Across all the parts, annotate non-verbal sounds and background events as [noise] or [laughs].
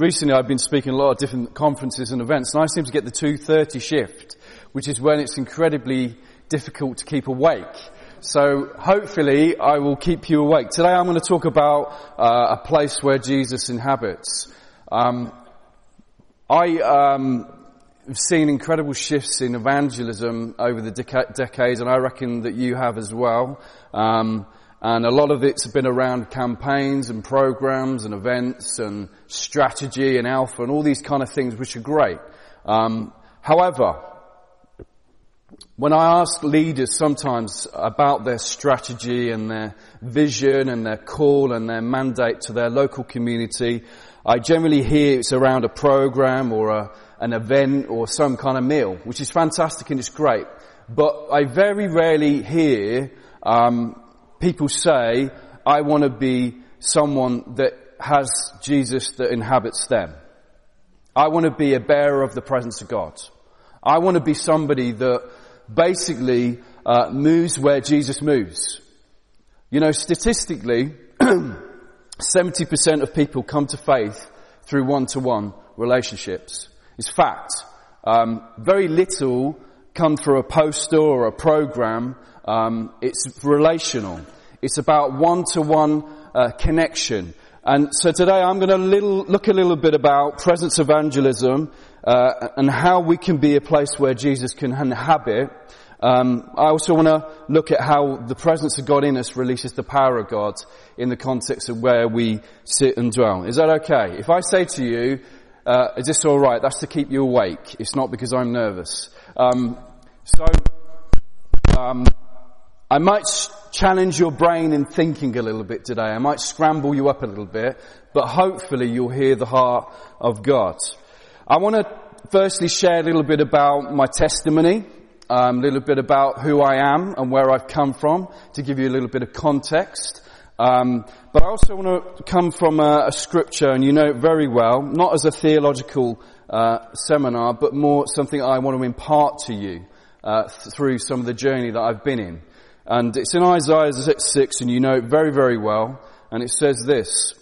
recently I've been speaking a lot of different conferences and events and I seem to get the 2.30 shift, which is when it's incredibly difficult to keep awake. So hopefully I will keep you awake. Today I'm going to talk about uh, a place where Jesus inhabits. Um, I um, have seen incredible shifts in evangelism over the deca- decades, and I reckon that you have as well. Um, and a lot of it's been around campaigns and programs and events and strategy and alpha and all these kind of things, which are great. Um, however, when I ask leaders sometimes about their strategy and their vision and their call and their mandate to their local community, I generally hear it's around a program or a, an event or some kind of meal, which is fantastic and it's great. But I very rarely hear um, people say, "I want to be someone that has Jesus that inhabits them. I want to be a bearer of the presence of God. I want to be somebody that basically uh, moves where Jesus moves. You know, statistically, [clears throat] 70% of people come to faith through one-to-one relationships. It's fact. Um, very little come through a poster or a program. Um, it's relational. It's about one-to-one uh, connection. And so today I'm going to little, look a little bit about presence evangelism uh, and how we can be a place where Jesus can inhabit. Um, I also want to look at how the presence of God in us releases the power of God in the context of where we sit and dwell. Is that okay? If I say to you, uh, "Is this all right?" That's to keep you awake. It's not because I'm nervous. Um, so um, I might challenge your brain in thinking a little bit today. I might scramble you up a little bit, but hopefully you'll hear the heart of God. I want to firstly share a little bit about my testimony, um, a little bit about who I am and where I've come from to give you a little bit of context. Um, but I also want to come from a, a, scripture, and you know it very well, not as a theological uh, seminar, but more something I want to impart to you uh, through some of the journey that I've been in. And it's in Isaiah 6, and you know it very, very well. And it says this,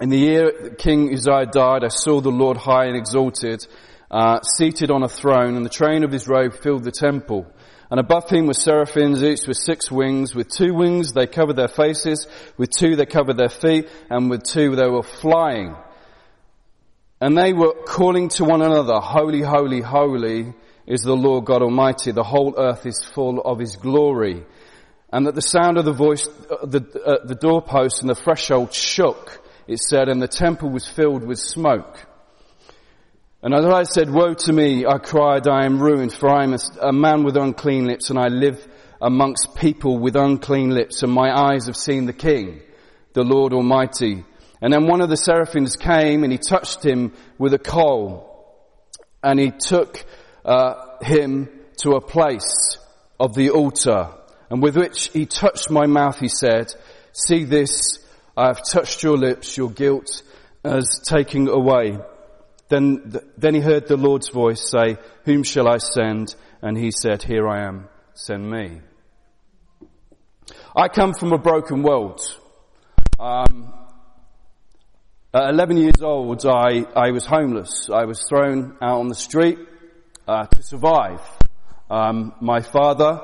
in the year that King Uzziah died, I saw the Lord high and exalted, uh, seated on a throne, and the train of his robe filled the temple. And above him were seraphims, each with six wings. With two wings they covered their faces, with two they covered their feet, and with two they were flying. And they were calling to one another, Holy, holy, holy is the Lord God Almighty. The whole earth is full of His glory. And that the sound of the voice, uh, the, uh, the doorpost and the threshold shook it said, and the temple was filled with smoke. And as I said, woe to me, I cried, I am ruined, for I am a, a man with unclean lips, and I live amongst people with unclean lips, and my eyes have seen the King, the Lord Almighty. And then one of the seraphims came, and he touched him with a coal, and he took uh, him to a place of the altar, and with which he touched my mouth, he said, See this I have touched your lips, your guilt as taking away. Then, then he heard the Lord's voice say, whom shall I send? And he said, here I am, send me. I come from a broken world. Um, at 11 years old, I, I was homeless. I was thrown out on the street uh, to survive. Um, my father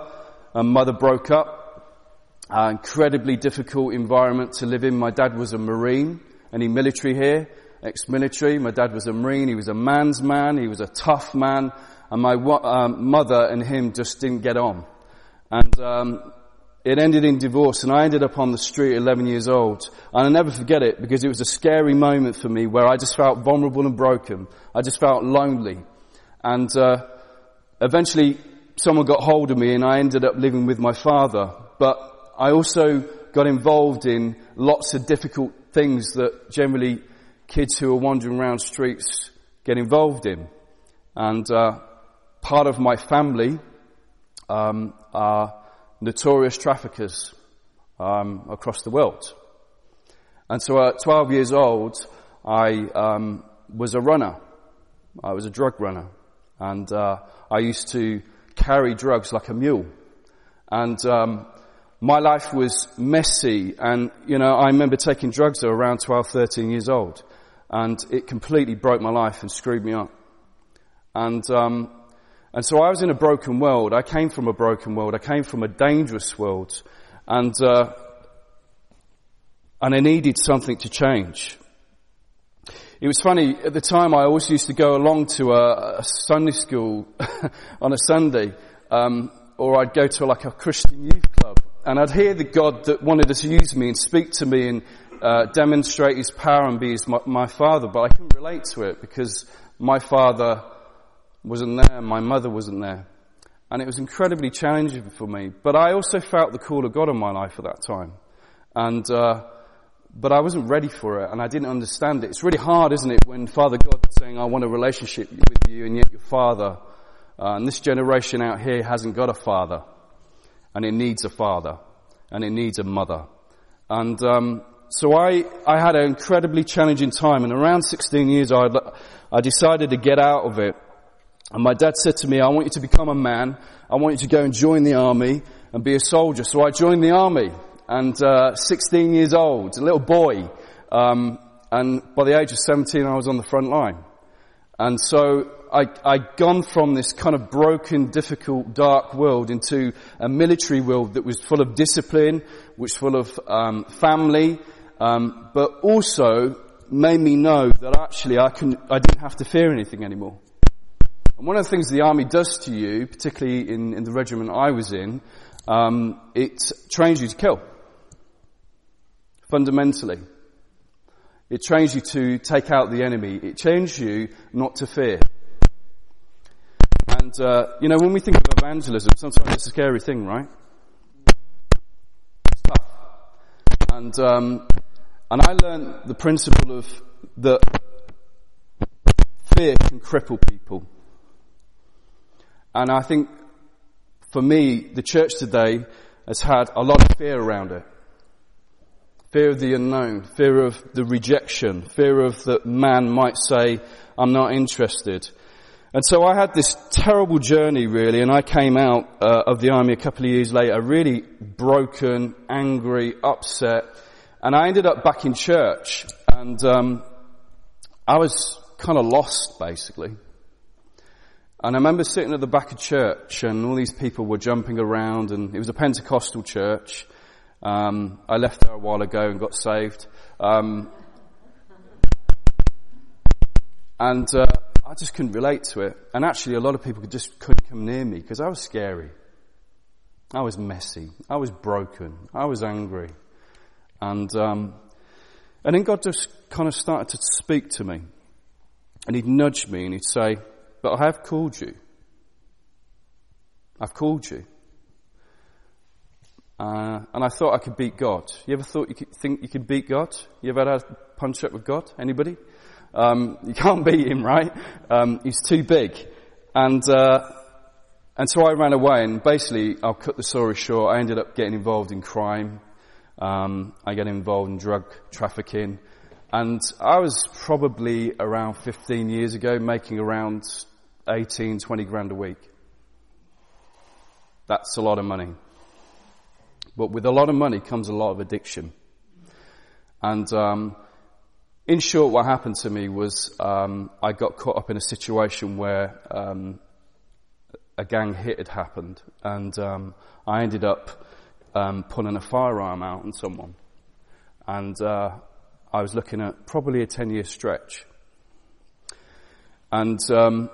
and mother broke up. Uh, incredibly difficult environment to live in. My dad was a Marine. Any military here? Ex-military. My dad was a Marine. He was a man's man. He was a tough man. And my um, mother and him just didn't get on. And um, it ended in divorce. And I ended up on the street 11 years old. And I'll never forget it because it was a scary moment for me where I just felt vulnerable and broken. I just felt lonely. And uh, eventually someone got hold of me and I ended up living with my father. But I also got involved in lots of difficult things that generally kids who are wandering around streets get involved in. And uh, part of my family um, are notorious traffickers um, across the world. And so at 12 years old, I um, was a runner. I was a drug runner. And uh, I used to carry drugs like a mule. And um, my life was messy and, you know, I remember taking drugs at around 12, 13 years old. and it completely broke my life and screwed me up. And, um, and so I was in a broken world. I came from a broken world. I came from a dangerous world. And, uh, and I needed something to change. It was funny, at the time I always used to go along to a, a Sunday school [laughs] on a Sunday, um, or I'd go to like a Christian youth club, and I'd hear the God that wanted to use me and speak to me and uh, demonstrate His power and be his, my, my father, but I couldn't relate to it because my father wasn't there, my mother wasn't there. And it was incredibly challenging for me. But I also felt the call of God on my life at that time. And, uh, but I wasn't ready for it and I didn't understand it. It's really hard, isn't it, when Father God is saying, I want a relationship with you and yet your father, uh, and this generation out here hasn't got a father and it needs a father and it needs a mother. And, um, so I, I had an incredibly challenging time and around 16 years I, I decided to get out of it and my dad said to me, I want you to become a man. I want you to go and join the army and be a soldier. So I joined the army and, uh, 16 years old, a little boy. Um, and by the age of 17, I was on the front line. And so I, I'd gone from this kind of broken, difficult, dark world into a military world that was full of discipline, which was full of um, family, um, but also made me know that actually I, can, I didn't have to fear anything anymore. And one of the things the army does to you, particularly in, in the regiment I was in, um, it trains you to kill. Fundamentally. It trains you to take out the enemy. It trains you not to fear. And, uh, you know, when we think of evangelism, sometimes it's a scary thing, right? It's tough. And, um, and I learned the principle of that fear can cripple people. And I think for me, the church today has had a lot of fear around it. Fear of the unknown, fear of the rejection, fear of that man might say, I'm not interested. And so I had this terrible journey really, and I came out uh, of the army a couple of years later really broken, angry, upset, and I ended up back in church, and um, I was kind of lost basically. And I remember sitting at the back of church and all these people were jumping around and it was a Pentecostal church. Um, I left there a while ago and got saved. Um, and uh, I just couldn't relate to it. And actually a lot of people just couldn't come near me because I was scary. I was messy. I was broken. I was angry. And, um, and then God just kind of started to speak to me. And he'd nudge me and he'd say, but I have called you. I've called you. Uh, and I thought I could beat God. You ever thought you could think you could beat God? You ever had a punch up with God? Anybody? Um, [laughs] you can't beat him, right? Um, he's too big. And uh, and so I ran away. And basically, I'll cut the story short. I ended up getting involved in crime. Um, I got involved in drug trafficking. And I was probably around 15 years ago making around 18, 20 grand a week. That's a lot of money. But with a lot of money comes a lot of addiction. And um, in short, what happened to me was um, I got caught up in a situation where um, a gang hit had happened, and um, I ended up um, pulling a firearm out on someone. And uh, I was looking at probably a 10 year stretch. And um,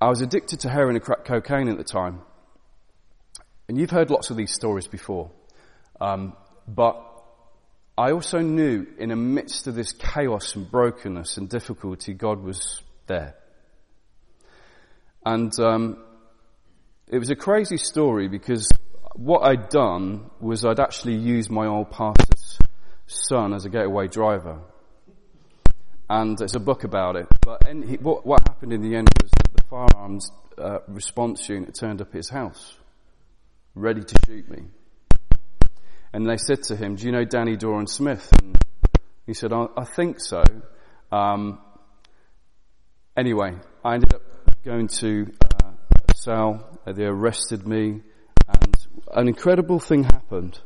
I was addicted to heroin and crack cocaine at the time. And you've heard lots of these stories before. Um, but I also knew in the midst of this chaos and brokenness and difficulty, God was there. And um, it was a crazy story because what I'd done was I'd actually used my old pastor's son as a getaway driver. And there's a book about it. But what, what, happened in the end was that the firearms uh, response unit turned up at his house, ready to shoot me. And they said to him, do you know Danny Doran Smith? And he said, I, I think so. Um, anyway, I ended up going to uh, a cell. They arrested me and an incredible thing happened.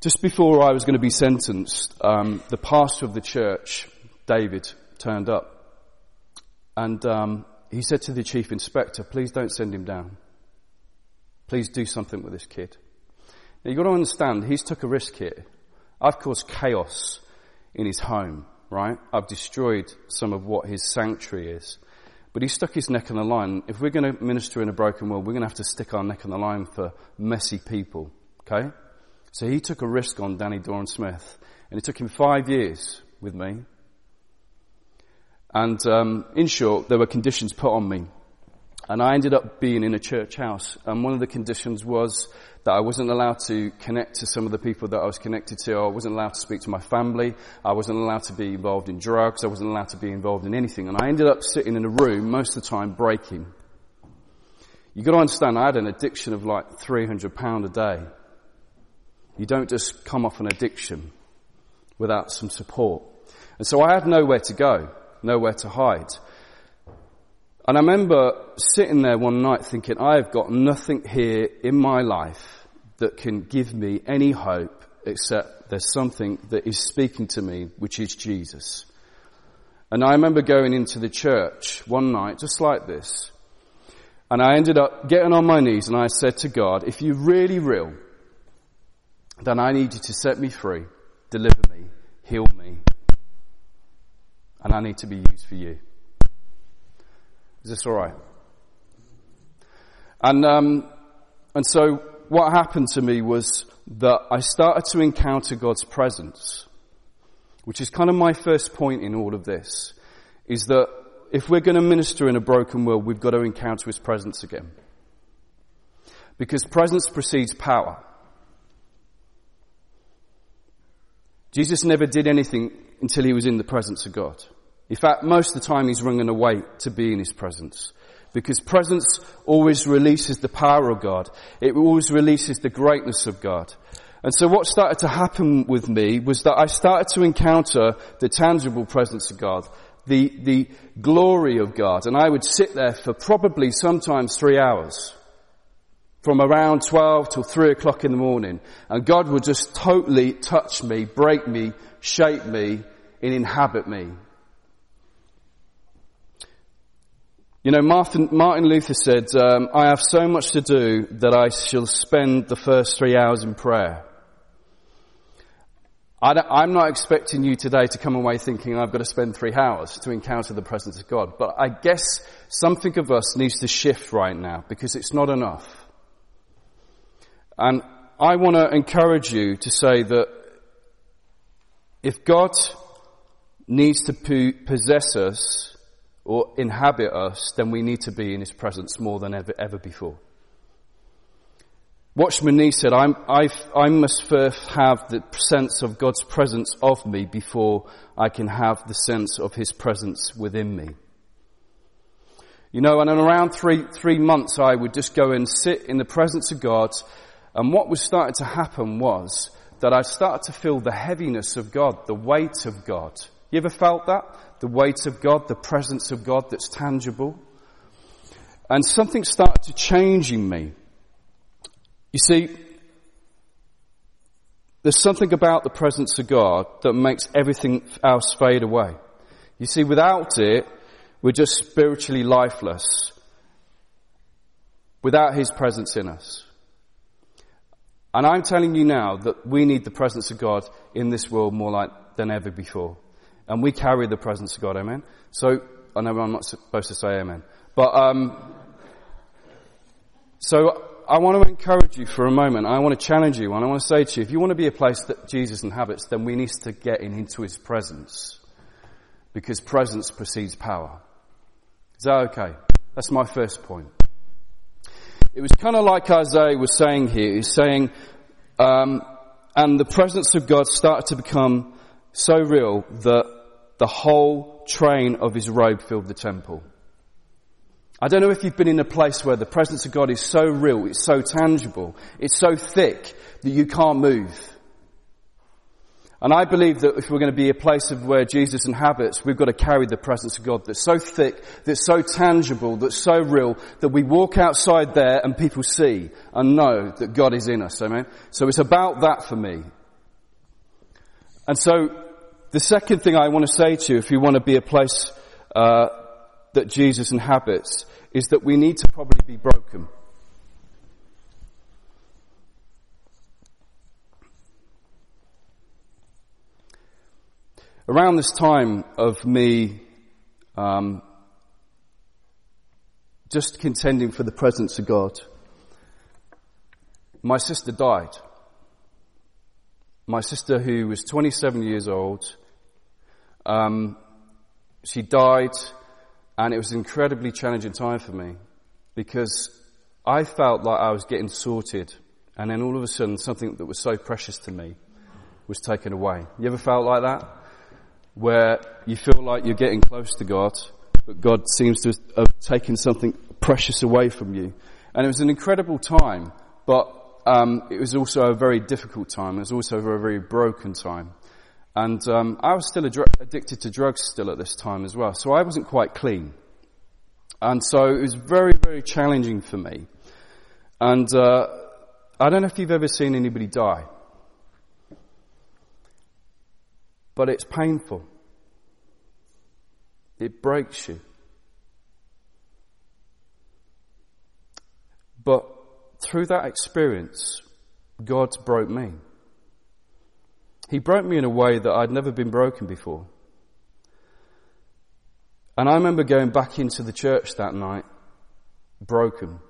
Just before I was going to be sentenced, um, the pastor of the church David turned up. And um, he said to the chief inspector, please don't send him down. Please do something with this kid. Now you've got to understand, he's took a risk here. I've caused chaos in his home, right? I've destroyed some of what his sanctuary is. But he stuck his neck on the line. If we're going to minister in a broken world, we're going to have to stick our neck on the line for messy people, okay? So he took a risk on Danny Doran Smith. And it took him five years with me. And um, in short, there were conditions put on me. And I ended up being in a church house. And one of the conditions was that I wasn't allowed to connect to some of the people that I was connected to. I wasn't allowed to speak to my family. I wasn't allowed to be involved in drugs. I wasn't allowed to be involved in anything. And I ended up sitting in a room most of the time breaking. You've got to understand, I had an addiction of like £300 a day. You don't just come off an addiction without some support. And so I had nowhere to go, nowhere to hide. And I remember sitting there one night thinking, I have got nothing here in my life that can give me any hope except there's something that is speaking to me, which is Jesus. And I remember going into the church one night, just like this. And I ended up getting on my knees and I said to God, if you're really real, then I need you to set me free, deliver me, heal me, and I need to be used for you. Is this all right? And um, and so what happened to me was that I started to encounter God's presence, which is kind of my first point in all of this, is that if we're going to minister in a broken world, we've got to encounter His presence again. Because presence precedes power. Jesus never did anything until he was in the presence of God. In fact, most of the time he's running away to be in his presence. Because presence always releases the power of God. It always releases the greatness of God. And so what started to happen with me was that I started to encounter the tangible presence of God, the, the glory of God. And I would sit there for probably sometimes three hours. From around 12 till 3 o'clock in the morning. And God would just totally touch me, break me, shape me, and inhabit me. You know, Martin, Martin Luther said, um, I have so much to do that I shall spend the first three hours in prayer. I am not expecting you today to come away thinking I've got to spend three hours to encounter the presence of God. But I guess something of us needs to shift right now because it's not enough. And I want to encourage you to say that if God needs to possess us, or inhabit us, then we need to be in His presence more than ever, ever before. Watchman Nee said, i must first have the sense of God's presence of me before I can have the sense of His presence within me. You know, and in around three, three months I would just go and sit in the presence of God, and what was starting to happen was that I started to feel the heaviness of God, the weight of God. You ever felt that? The weight of God, the presence of God that's tangible. And something started to change in me. You see, there's something about the presence of God that makes everything else fade away. You see, without it, we're just spiritually lifeless. Without His presence in us. And I'm telling you now that we need the presence of God in this world more like than ever before. And we carry the presence of God, amen? So, I know I'm not supposed to say amen. But, um, so I want to encourage you for a moment. I want to challenge you and I want to say to you, if you want to be a place that Jesus inhabits, then we need to get in into His presence. Because presence precedes power. Is that okay? That's my first point. It was kind of like Isaiah was saying here. He's saying, um, and the presence of God started to become so real that the whole train of his robe filled the temple. I don't know if you've been in a place where the presence of God is so real, it's so tangible, it's so thick that you can't move. And I believe that if we're going to be a place of where Jesus inhabits, we've got to carry the presence of God that's so thick, that's so tangible, that's so real, that we walk outside there and people see and know that God is in us. Amen. So it's about that for me. And so the second thing I want to say to you, if you want to be a place uh, that Jesus inhabits, is that we need to probably be broken. Around this time of me um, just contending for the presence of God, my sister died. My sister, who was 27 years old, um, she died, and it was an incredibly challenging time for me because I felt like I was getting sorted, and then all of a sudden, something that was so precious to me was taken away. You ever felt like that? where you feel like you're getting close to God, but God seems to have taken something precious away from you. And it was an incredible time, but um, it was also a very difficult time. It was also a very, very broken time. And um, I was still addicted to drugs still at this time as well, so I wasn't quite clean. And so it was very, very challenging for me. And uh, I don't know if you've ever seen anybody die. but it's painful. It breaks you. But through that experience, God broke me. He broke me in a way that I'd never been broken before. And I remember going back into the church that night, broken.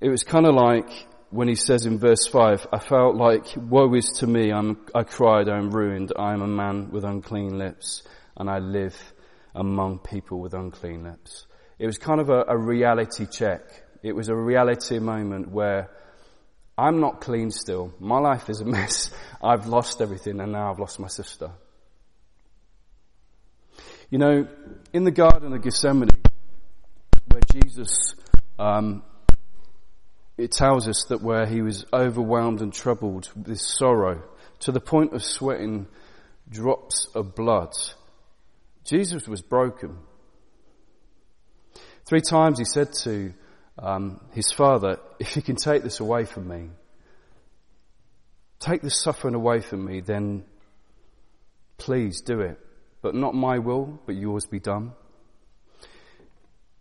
It was kind of like when he says in verse 5, I felt like, woe is to me, I'm, I cried, I am ruined, I am a man with unclean lips, and I live among people with unclean lips. It was kind of a, a reality check. It was a reality moment where I'm not clean still. My life is a mess. [laughs] I've lost everything and now I've lost my sister. You know, in the Garden of Gethsemane, where Jesus um, it tells us that where he was overwhelmed and troubled with sorrow to the point of sweating drops of blood, Jesus was broken. Three times he said to um, his father, [laughs] If you can take this away from me, take this suffering away from me, then please do it. But not my will, but yours be done.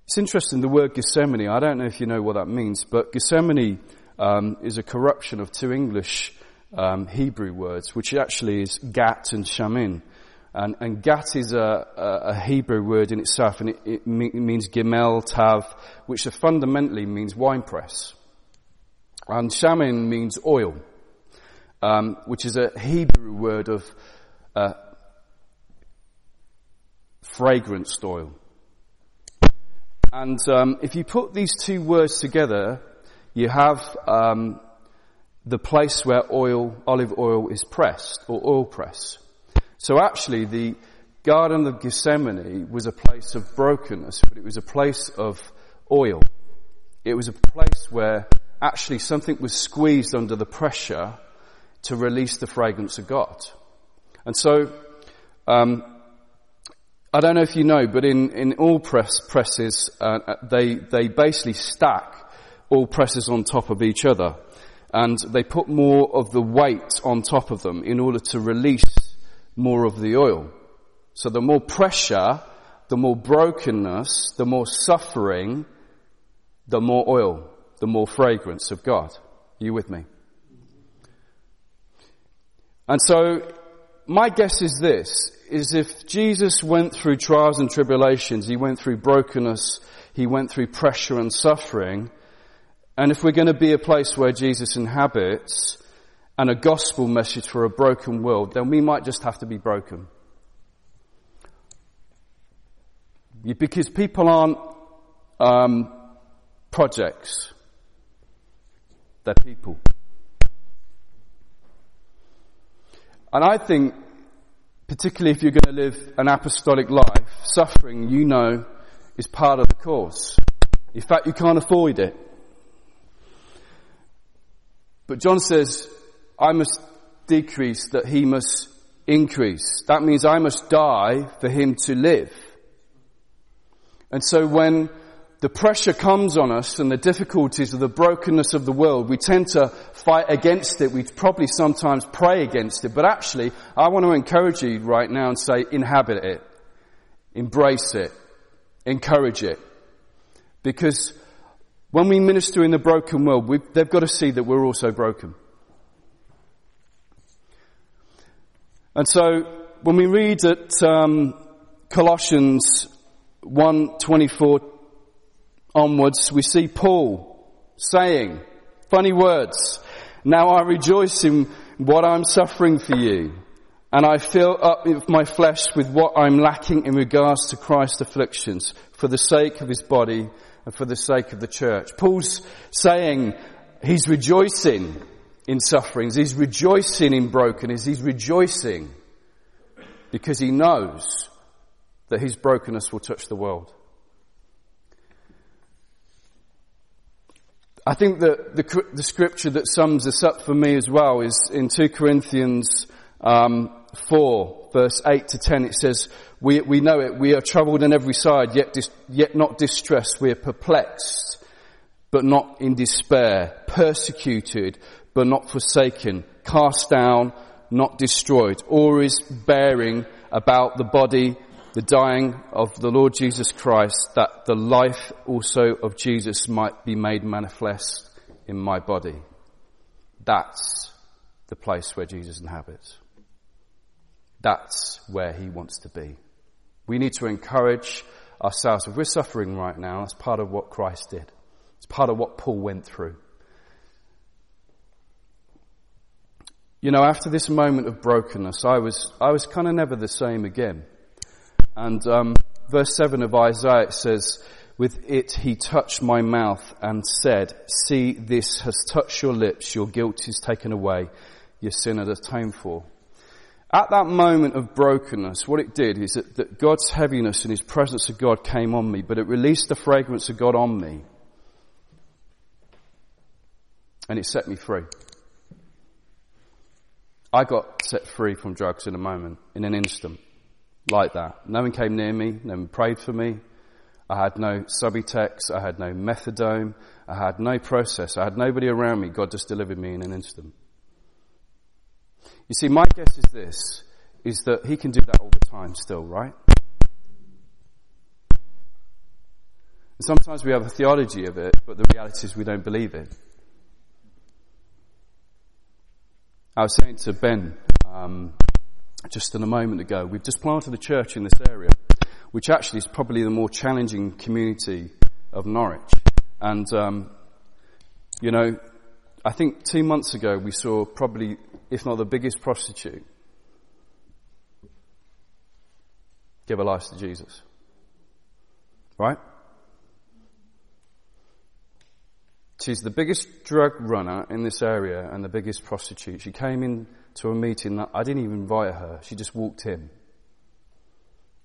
It's interesting, the word Gethsemane, I don't know if you know what that means, but Gethsemane um, is a corruption of two English um, Hebrew words, which actually is Gat and Shamin. And, and Gat is a, a, Hebrew word in itself, and it, it, means Gimel, Tav, which fundamentally means winepress. And Shamin means oil, um, which is a Hebrew word of uh, fragranced oil. And um, if you put these two words together, you have um, the place where oil, olive oil, is pressed or oil press. So actually, the Garden of Gethsemane was a place of brokenness, but it was a place of oil. It was a place where actually something was squeezed under the pressure to release the fragrance of God. And so, um, I don't know if you know, but in, in all press presses, uh, they, they basically stack all presses on top of each other. And they put more of the weight on top of them in order to release more of the oil. So the more pressure, the more brokenness, the more suffering, the more oil, the more fragrance of God. Are you with me? And so, my guess is this, is if Jesus went through trials and tribulations, he went through brokenness, he went through pressure and suffering, and if we're going to be a place where Jesus inhabits and a gospel message for a broken world, then we might just have to be broken. Because people aren't um, projects, they're people. And I think particularly if you're going to live an apostolic life, suffering, you know, is part of the course. In fact, you can't avoid it. But John says, I must decrease that he must increase. That means I must die for him to live. And so when the pressure comes on us and the difficulties of the brokenness of the world, we tend to fight against it. We probably sometimes pray against it. But actually, I want to encourage you right now and say, inhabit it. Embrace it. Encourage it. Because when we minister in the broken world, they've got to see that we're also broken. And so, when we read at um, Colossians 1:24 onwards, we see Paul saying, funny words, now I rejoice in what I'm suffering for you, and I fill up my flesh with what I'm lacking in regards to Christ's afflictions, for the sake of his body and for the sake of the church. Paul's saying he's rejoicing in sufferings. He's rejoicing in brokenness. He's rejoicing because he knows that his brokenness will touch the world. I think that the, the scripture that sums this up for me as well is in 2 Corinthians um, 4, verse 8 to 10. It says, we, we know it, we are troubled on every side, yet, dis, yet not distressed. We are perplexed, but not in despair. Persecuted, but not forsaken, cast down, not destroyed, always bearing about the body the dying of the Lord Jesus Christ, that the life also of Jesus might be made manifest in my body. That's the place where Jesus inhabits. That's where he wants to be. We need to encourage ourselves. If we're suffering right now, that's part of what Christ did. It's part of what Paul went through. You know, after this moment of brokenness, I was, I was kind of never the same again. And um, verse 7 of Isaiah says, With it he touched my mouth and said, See, this has touched your lips, your guilt is taken away, your sin is atoned for. At that moment of brokenness, what it did is that, that God's heaviness and His presence of God came on me, but it released the fragrance of God on me. And it set me free. I got set free from drugs in a moment, in an instant, like that. No one came near me, no one prayed for me. I had no Subutex, I had no methadone, I had no process, I had nobody around me. God just delivered me in an instant. You see, my guess is this, is that He can do that all the time still, right? And sometimes we have a theology of it, but the reality is we don't believe it. I was saying to Ben um, just in a moment ago, we've just planted a church in this area, which actually is probably the more challenging community of Norwich. And, um, you know, I think two months ago we saw probably, if not the biggest prostitute, give her life to Jesus. Right? She's the biggest drug runner in this area and the biggest prostitute. She came in to a meeting that I didn't even invite her. She just walked in,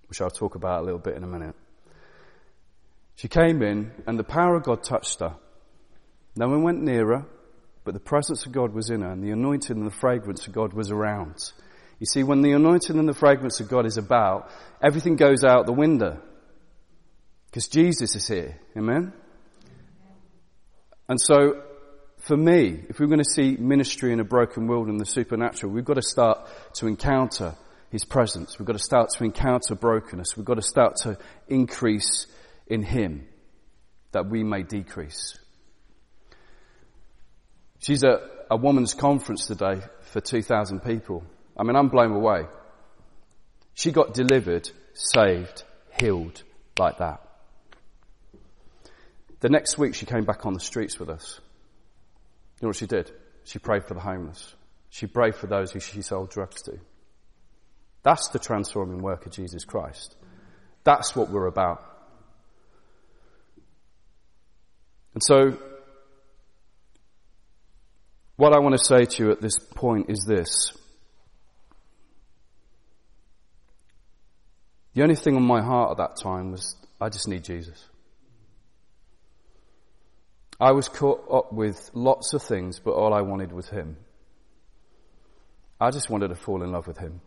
which I'll talk about a little bit in a minute. She came in and the power of God touched her. No one went near her, but the presence of God was in her and the anointing and the fragrance of God was around. You see, when the anointing and the fragrance of God is about, everything goes out the window. Because Jesus is here. Amen? And so, for me, if we're going to see ministry in a broken world and the supernatural, we've got to start to encounter His presence. We've got to start to encounter brokenness. We've got to start to increase in Him that we may decrease. She's at a woman's conference today for 2,000 people. I mean, I'm blown away. She got delivered, saved, healed like that. The next week she came back on the streets with us. You know what she did? She prayed for the homeless. She prayed for those who she sold drugs to. That's the transforming work of Jesus Christ. That's what we're about. And so, what I want to say to you at this point is this. The only thing on my heart at that time was, I just need Jesus. I was caught up with lots of things, but all I wanted was Him. I just wanted to fall in love with Him.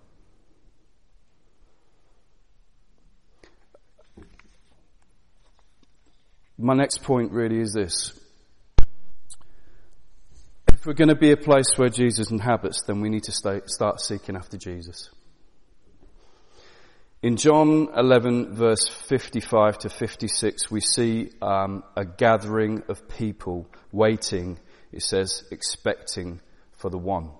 my next point really is this. If we're going to be a place where Jesus inhabits, then we need to stay, start seeking after Jesus. In John 11 verse 55 to 56, we see um, a gathering of people waiting, it says, expecting for the one.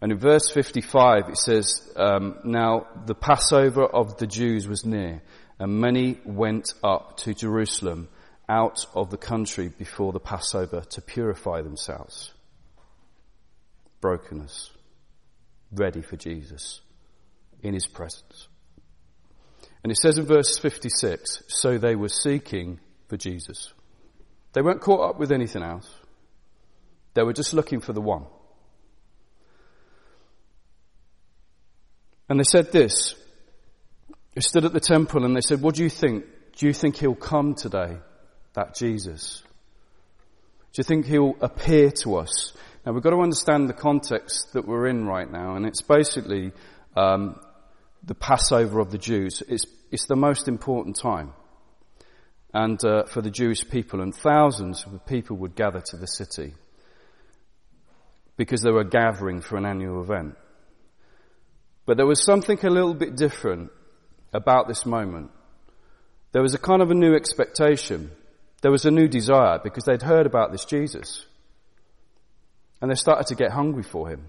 And in verse 55 it says, um, Now the Passover of the Jews was near, and many went up to Jerusalem out of the country before the Passover to purify themselves. Brokenness. Ready for Jesus. In his presence. And it says in verse 56, so they were seeking for Jesus. They weren't caught up with anything else. They were just looking for the one. And they said this. They stood at the temple and they said, what do you think? Do you think he'll come today? That Jesus? Do you think he'll appear to us? Now we've got to understand the context that we're in right now and it's basically um, the Passover of the Jews. It's, it's the most important time. And uh, for the Jewish people, and thousands of people would gather to the city because they were gathering for an annual event. But there was something a little bit different about this moment. There was a kind of a new expectation. There was a new desire because they'd heard about this Jesus. And they started to get hungry for him.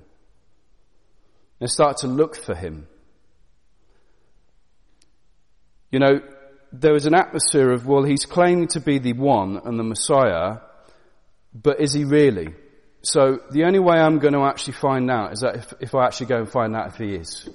They started to look for him. You know, there was an atmosphere of, well, he's claiming to be the one and the Messiah, but is he really? So the only way I'm going to actually find out is that if, if I actually go and find out if he is.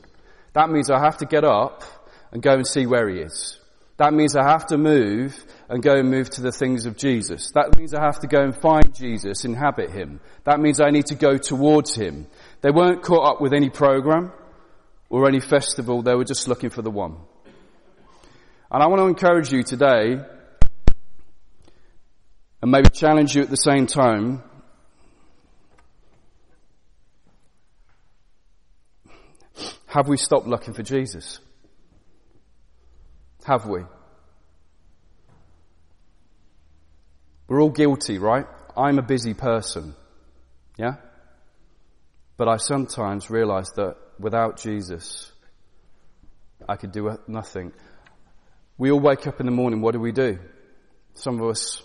That means I have to get up and go and see where he is. That means I have to move and go and move to the things of Jesus. That means I have to go and find Jesus, inhabit him. That means I need to go towards him. They weren't caught up with any program or any festival. They were just looking for the one. And I want to encourage you today and maybe challenge you at the same time. Have we stopped looking for Jesus? Have we? We're all guilty, right? I'm a busy person. Yeah? But I sometimes realize that without Jesus, I could do nothing. We all wake up in the morning, what do we do? Some of us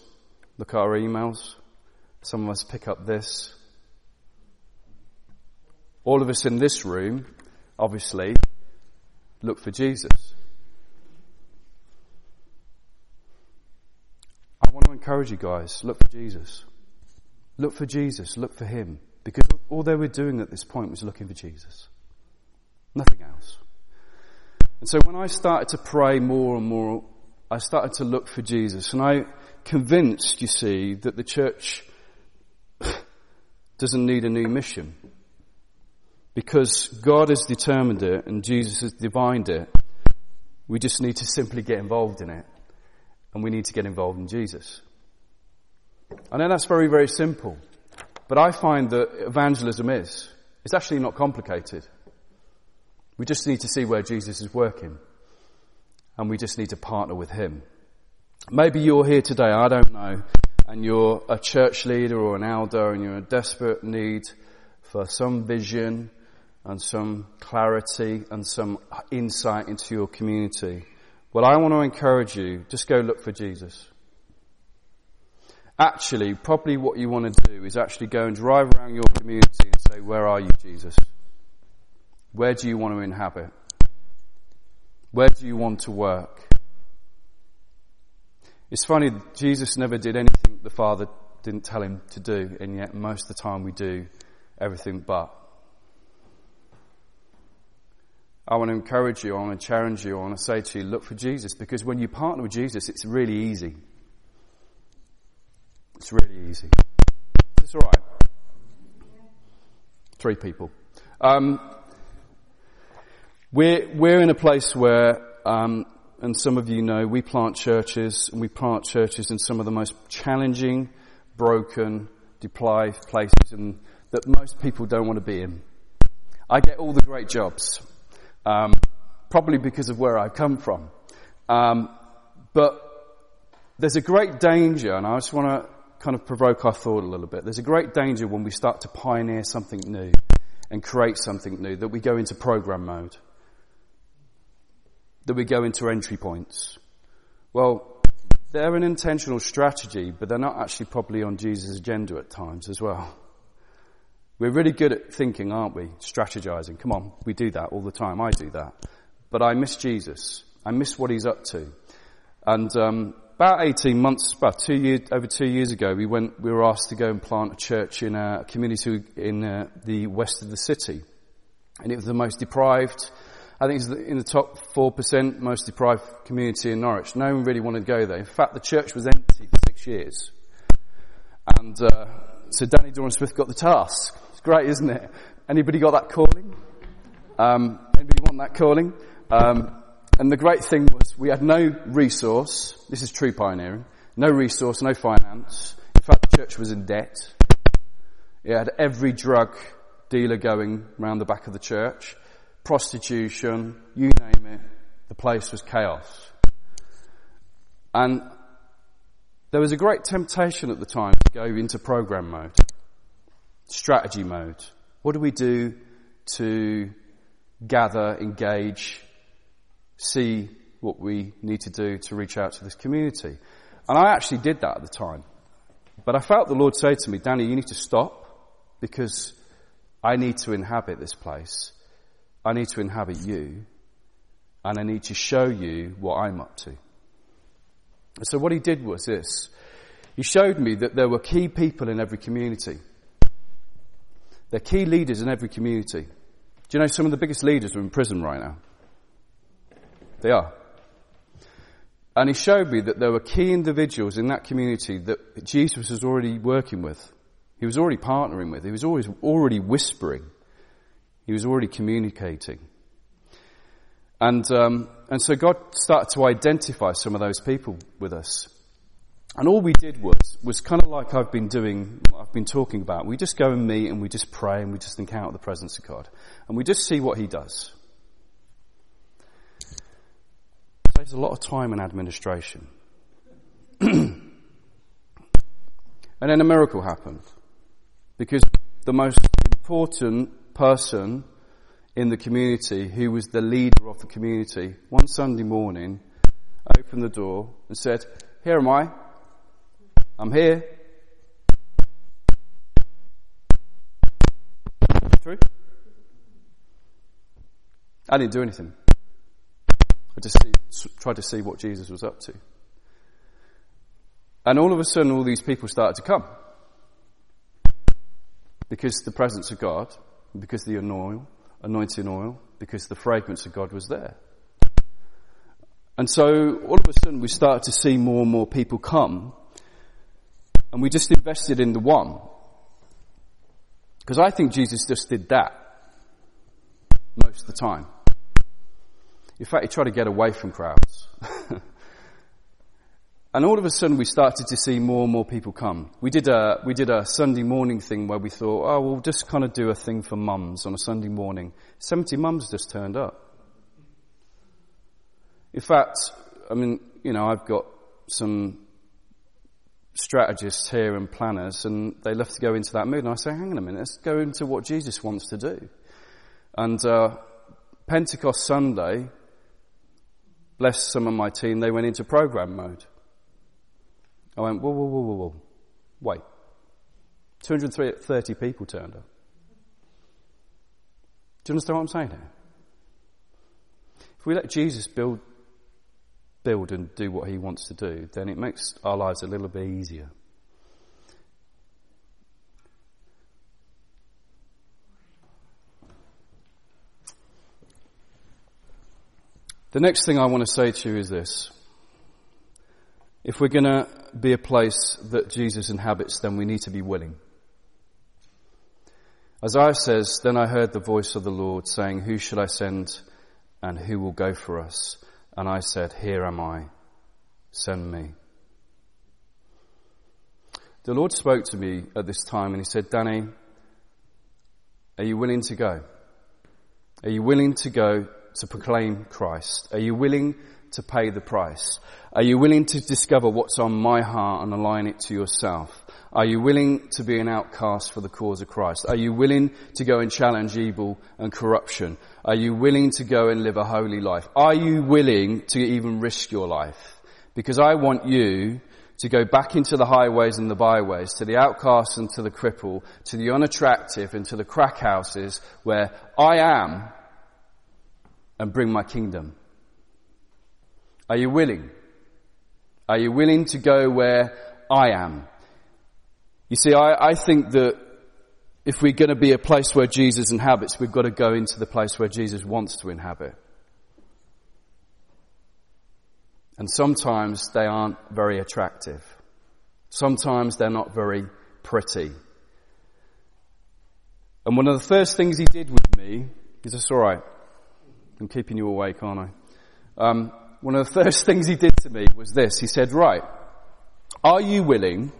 look at our emails. Some of us pick up this. All of us in this room, obviously, look for Jesus. I want to encourage you guys, look for Jesus. Look for Jesus, look for Him. Because all they were doing at this point was looking for Jesus. Nothing else. And so when I started to pray more and more, I started to look for Jesus. And I convinced, you see, that the church [sighs] doesn't need a new mission. Because God has determined it and Jesus has divined it. We just need to simply get involved in it. And we need to get involved in Jesus. I know that's very, very simple. But I find that evangelism is. It's actually not complicated. We just need to see where Jesus is working. And we just need to partner with Him. Maybe you're here today, I don't know, and you're a church leader or an elder and you're in desperate need for some vision and some clarity and some insight into your community. Well, I want to encourage you, just go look for Jesus. Actually, probably what you want to do is actually go and drive around your community and say, where are you, Jesus? Where do you want to inhabit? Where do you want to work? It's funny, Jesus never did anything the Father didn't tell him to do, and yet most of the time we do everything but. I want to encourage you, I want to challenge you, I want to say to you, look for Jesus, because when you partner with Jesus, it's really easy. It's really easy. It's alright. Three people. Um, we're, we're in a place where, um, and some of you know, we plant churches, and we plant churches in some of the most challenging, broken, deprived places and that most people don't want to be in. I get all the great jobs, um, probably because of where I come from. Um, but there's a great danger, and I just want to kind of provoke our thought a little bit. There's a great danger when we start to pioneer something new and create something new that we go into program mode, that we go into entry points. Well, they're an intentional strategy, but they're not actually probably on Jesus' agenda at times as well. We're really good at thinking, aren't we? Strategizing. Come on, we do that all the time. I do that. But I miss Jesus. I miss what he's up to. And um, about 18 months, about two years, over two years ago, we went, we were asked to go and plant a church in a community in uh, the west of the city. And it was the most deprived, I think it's in the top 4% most deprived community in Norwich. No one really wanted to go there. In fact, the church was empty for six years. And, uh, so Danny Doran Smith got the task. It's great, isn't it? Anybody got that calling? Um, anybody want that calling? Um, and the great thing was we had no resource. This is true pioneering. No resource, no finance. In fact, the church was in debt. It had every drug dealer going round the back of the church. Prostitution, you name it. The place was chaos. And there was a great temptation at the time to go into program mode. Strategy mode. What do we do to gather, engage, see what we need to do to reach out to this community. And I actually did that at the time. But I felt the Lord say to me, Danny, you need to stop because I need to inhabit this place. I need to inhabit you and I need to show you what I'm up to. So what he did was this. He showed me that there were key people in every community. There are key leaders in every community. Do you know some of the biggest leaders are in prison right now? They are. And he showed me that there were key individuals in that community that Jesus was already working with. He was already partnering with. He was always already whispering. He was already communicating. And, um, and so God started to identify some of those people with us. And all we did was, was kind of like I've been doing, I've been talking about. We just go and meet and we just pray and we just encounter the presence of God. And we just see what He does. saves a lot of time and administration. [clears throat] and then a miracle happened. Because the most important person in the community, who was the leader of the community, one Sunday morning opened the door and said, Here am I. I'm here. True? I didn't do anything. I just see, tried to see what Jesus was up to. And all of a sudden, all these people started to come. Because the presence of God, because the anointing oil, because the fragrance of God was there. And so, all of a sudden, we started to see more and more people come. And we just invested in the one. Because I think Jesus just did that most of the time. In fact, he tried to get away from crowds. [laughs] and all of a sudden we started to see more and more people come. We did a, we did a Sunday morning thing where we thought, oh, we'll just kind of do a thing for mums on a Sunday morning. 70 mums just turned up. In fact, I mean, you know, I've got some strategists here and planners and they love to go into that mood and I say, hang on a minute, let's go into what Jesus wants to do. And, uh, Pentecost Sunday, blessed some of my team, they went into program mode. I went, whoa, whoa, whoa, whoa, whoa. Wait. 230 people turned up. Do you understand what I'm saying here? If we let Jesus build, build and do what he wants to do, then it makes our lives a little bit easier. The next thing I want to say to you is this. If we're going to be a place that Jesus inhabits, then we need to be willing. Isaiah says, Then I heard the voice of the Lord saying, Who shall I send and who will go for us? And I said, Here am I, send me. The Lord spoke to me at this time and he said, Danny, are you willing to go? Are you willing to go to proclaim Christ? Are you willing to pay the price? Are you willing to discover what's on my heart and align it to yourself? Are you willing to be an outcast for the cause of Christ? Are you willing to go and challenge evil and corruption? Are you willing to go and live a holy life? Are you willing to even risk your life? Because I want you to go back into the highways and the byways, to the outcasts and to the cripple, to the unattractive and to the crack houses where I am and bring my kingdom. Are you willing? Are you willing to go where I am? You see, I, I think that if we're going to be a place where Jesus inhabits, we've got to go into the place where Jesus wants to inhabit. And sometimes they aren't very attractive. Sometimes they're not very pretty. And one of the first things he did with me, is this alright? I'm keeping you awake, aren't I? Um, one of the first things he did to me was this. He said, right, are you willing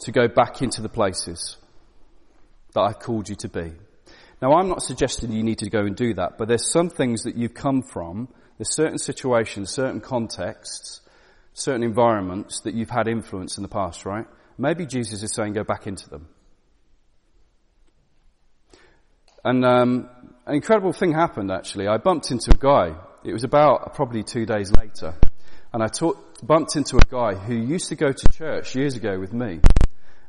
to go back into the places that I've called you to be? Now I'm not suggesting you need to go and do that, but there's some things that you've come from there's certain situations, certain contexts, certain environments that you've had influence in the past, right? Maybe Jesus is saying go back into them. And um, an incredible thing happened actually. I bumped into a guy. It was about probably two days later. And I taught, bumped into a guy who used to go to church years ago with me.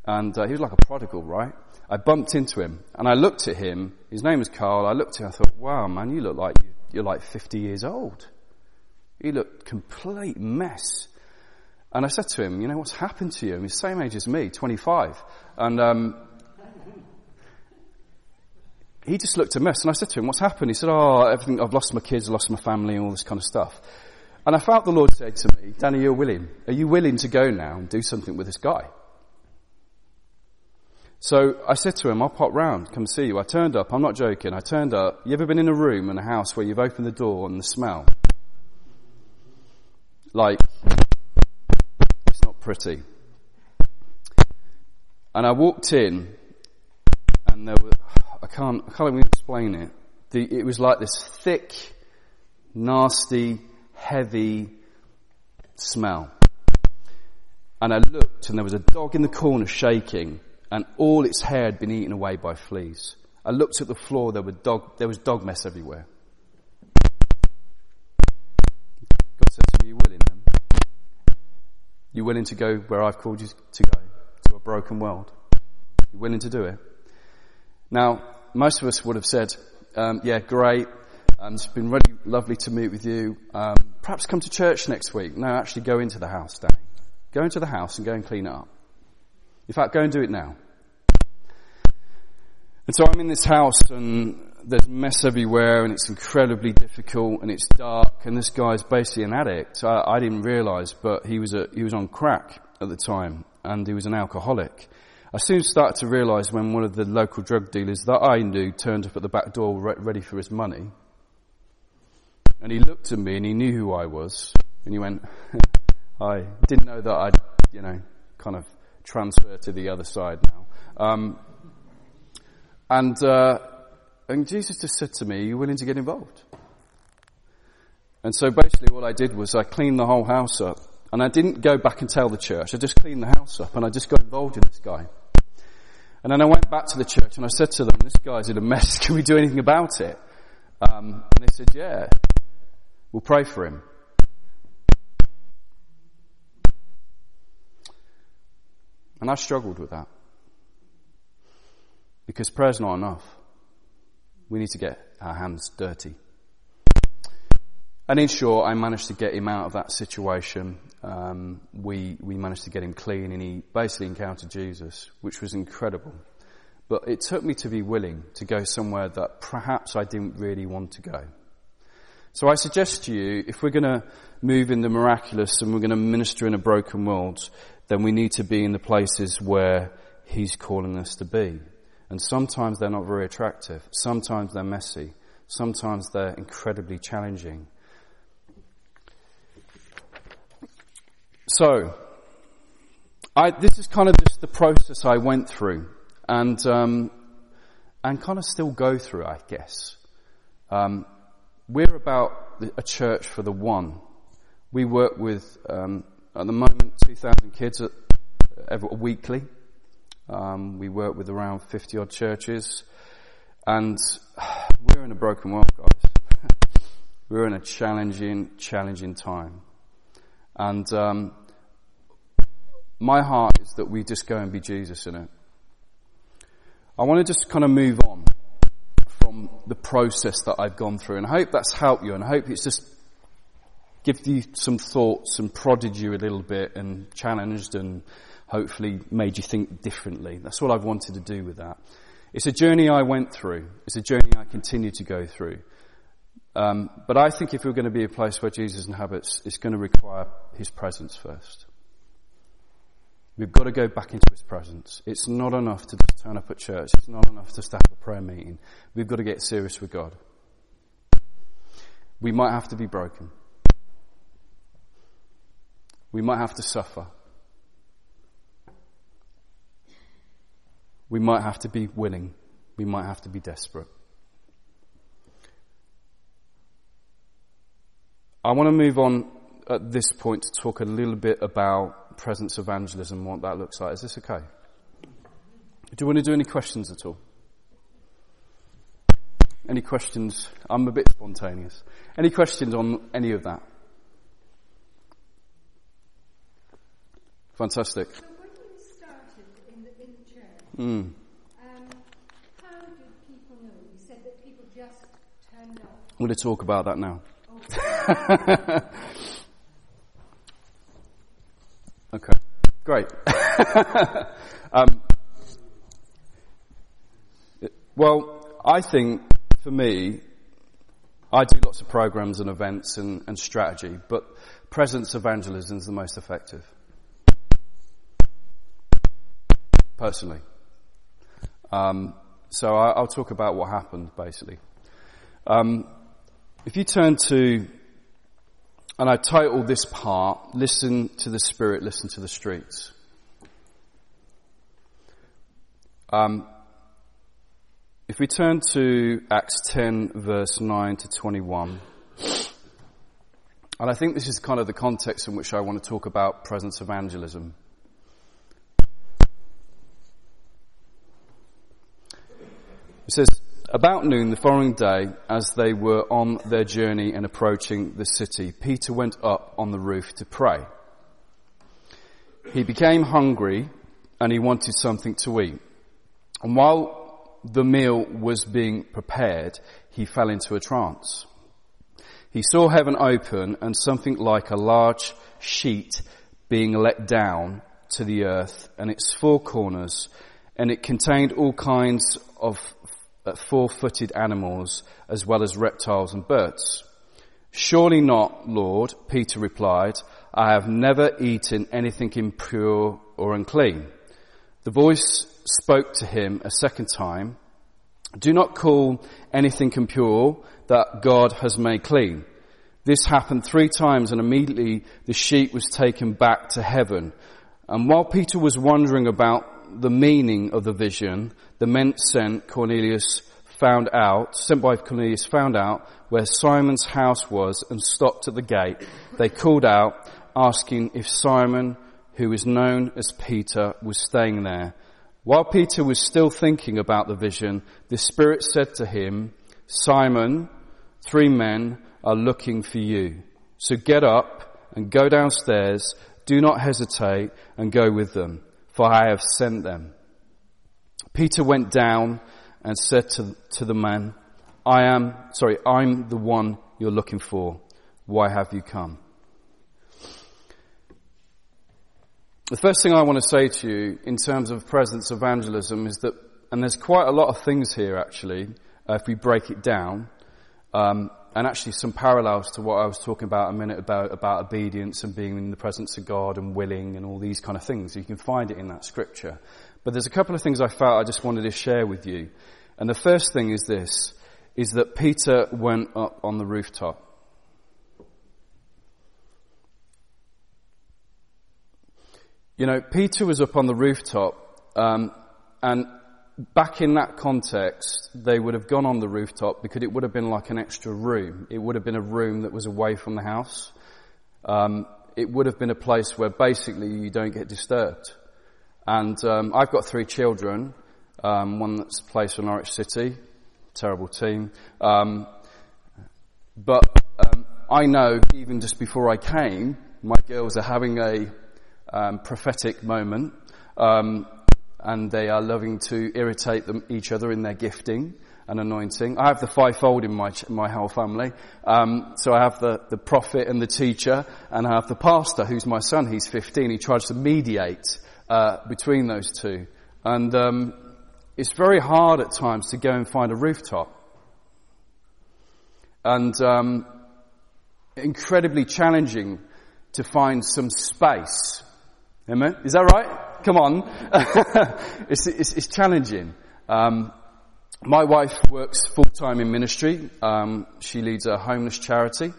And uh, he was like a prodigal, right? I bumped into him and I looked at him. His name was Carl. I looked at him. I thought, wow, man, you look like you you're like 50 years old. You look complete mess. And I said to him, you know, what's happened to you? He's the same age as me, 25. And, um, he just looked a mess. And I said to him, what's happened? He said, oh, everything, I've lost my kids, lost my family, and all this kind of stuff. And I felt the Lord say to me, Danny, you're willing. Are you willing to go now and do something with this guy? So I said to him, I'll pop round, come see you. I turned up, I'm not joking, I turned up. You ever been in a room in a house where you've opened the door and the smell? Like, it's not pretty. And I walked in, and there were, I can't, I can't even explain it. The, it was like this thick, nasty, heavy smell. And I looked, and there was a dog in the corner shaking and all its hair had been eaten away by fleas. I looked at the floor, there, were dog, there was dog mess everywhere. God said to me, you willing then? You willing to go where I've called you to go? To a broken world? You willing to do it? Now, most of us would have said, um, yeah, great. Um, it's been really lovely to meet with you. Um, perhaps come to church next week. No, actually go into the house, Danny. Go into the house and go and clean it up. In fact, go and do it now. And so I'm in this house and there's mess everywhere and it's incredibly difficult and it's dark and this guy's basically an addict. I, I didn't realize, but he was a, he was on crack at the time and he was an alcoholic. I soon started to realize when one of the local drug dealers that I knew turned up at the back door re- ready for his money. And he looked at me and he knew who I was. And he went, [laughs] I didn't know that I'd, you know, kind of transfer to the other side now. Um, and, uh, and Jesus just said to me, are you willing to get involved? And so basically what I did was I cleaned the whole house up. And I didn't go back and tell the church. I just cleaned the house up and I just got involved in this guy. And then I went back to the church and I said to them, this guy's in a mess. [laughs] Can we do anything about it? Um, and they said, yeah, we'll pray for him. And I struggled with that. Because prayer's not enough. We need to get our hands dirty. And in short, I managed to get him out of that situation. Um, we, we managed to get him clean and he basically encountered Jesus, which was incredible. But it took me to be willing to go somewhere that perhaps I didn't really want to go. So I suggest to you, if we're going to move in the miraculous and we're going to minister in a broken world, then we need to be in the places where He's calling us to be. And sometimes they're not very attractive. Sometimes they're messy. Sometimes they're incredibly challenging. So, I, this is kind of just the process I went through, and um, and kind of still go through, I guess. Um, we're about a church for the one. We work with, um, at the moment, 2,000 kids at, every, weekly. Um, we work with around 50 odd churches. And we're in a broken world, guys. [laughs] we're in a challenging, challenging time. And um, my heart is that we just go and be Jesus in it. I want to just kind of move on from the process that I've gone through, and I hope that's helped you, and I hope it's just give you some thoughts and prodded you a little bit and challenged and hopefully made you think differently. That's what I've wanted to do with that. It's a journey I went through. It's a journey I continue to go through. Um, but I think if we're going to be a place where Jesus inhabits, it's going to require His presence first. We've got to go back into His presence. It's not enough to just turn up at church. It's not enough to have a prayer meeting. We've got to get serious with God. We might have to be broken. We might have to suffer. We might have to be willing. We might have to be desperate. I want to move on at this point to talk a little bit about presence evangelism and what that looks like. Is this okay? Do you want to do any questions at all? Any questions? I'm a bit spontaneous. Any questions on any of that? Fantastic. So when you started in the, in the church, Mm. um, how did people know? You said that people just turned up. I'm going to talk about that now. [laughs] okay, great. [laughs] um, well, I think for me, I do lots of programs and events and, and strategy, but presence evangelism is the most effective. Personally. Um, so I, I'll talk about what happened basically. Um, if you turn to, and I titled this part, Listen to the Spirit, Listen to the Streets. Um, if we turn to Acts 10 verse 9 to 21, and I think this is kind of the context in which I want to talk about presence evangelism. It says, about noon the following day, as they were on their journey and approaching the city, Peter went up on the roof to pray. He became hungry and he wanted something to eat. And while the meal was being prepared, he fell into a trance. He saw heaven open and something like a large sheet being let down to the earth and its four corners, and it contained all kinds of uh, four-footed animals as well as reptiles and birds. Surely not, Lord, Peter replied. I have never eaten anything impure or unclean. The voice spoke to him a second time. Do not call anything impure that God has made clean. This happened three times and immediately the sheet was taken back to heaven. And while Peter was wondering about the meaning of the vision, the men sent Cornelius found out, sent by Cornelius found out where Simon's house was and stopped at the gate. They called out asking if Simon, who is known as Peter, was staying there. While Peter was still thinking about the vision, the Spirit said to him, Simon, three men are looking for you. So get up and go downstairs. Do not hesitate and go with them, for I have sent them. Peter went down and said to, to the man, I am, sorry, I'm the one you're looking for. Why have you come? The first thing I want to say to you in terms of presence evangelism is that, and there's quite a lot of things here actually, uh, if we break it down, um, and actually some parallels to what I was talking about a minute about, about obedience and being in the presence of God and willing and all these kind of things. You can find it in that scripture. But there's a couple of things I felt I just wanted to share with you. And the first thing is this, is that Peter went up on the rooftop. You know, Peter was up on the rooftop, um, and back in that context, they would have gone on the rooftop because it would have been like an extra room. It would have been a room that was away from the house. Um, it would have been a place where basically you don't get disturbed. And um, I've got three children. Um, one that's placed for Norwich City, terrible team. Um, but um, I know even just before I came, my girls are having a um, prophetic moment, um, and they are loving to irritate them, each other in their gifting and anointing. I have the fivefold in my my whole family. Um, so I have the the prophet and the teacher, and I have the pastor, who's my son. He's 15. He tries to mediate uh, between those two, and um, it's very hard at times to go and find a rooftop, and um, incredibly challenging to find some space. Amen? Is that right? Come on. [laughs] it's, it's, it's, challenging. Um, my wife works full time in ministry. Um, she leads a homeless charity.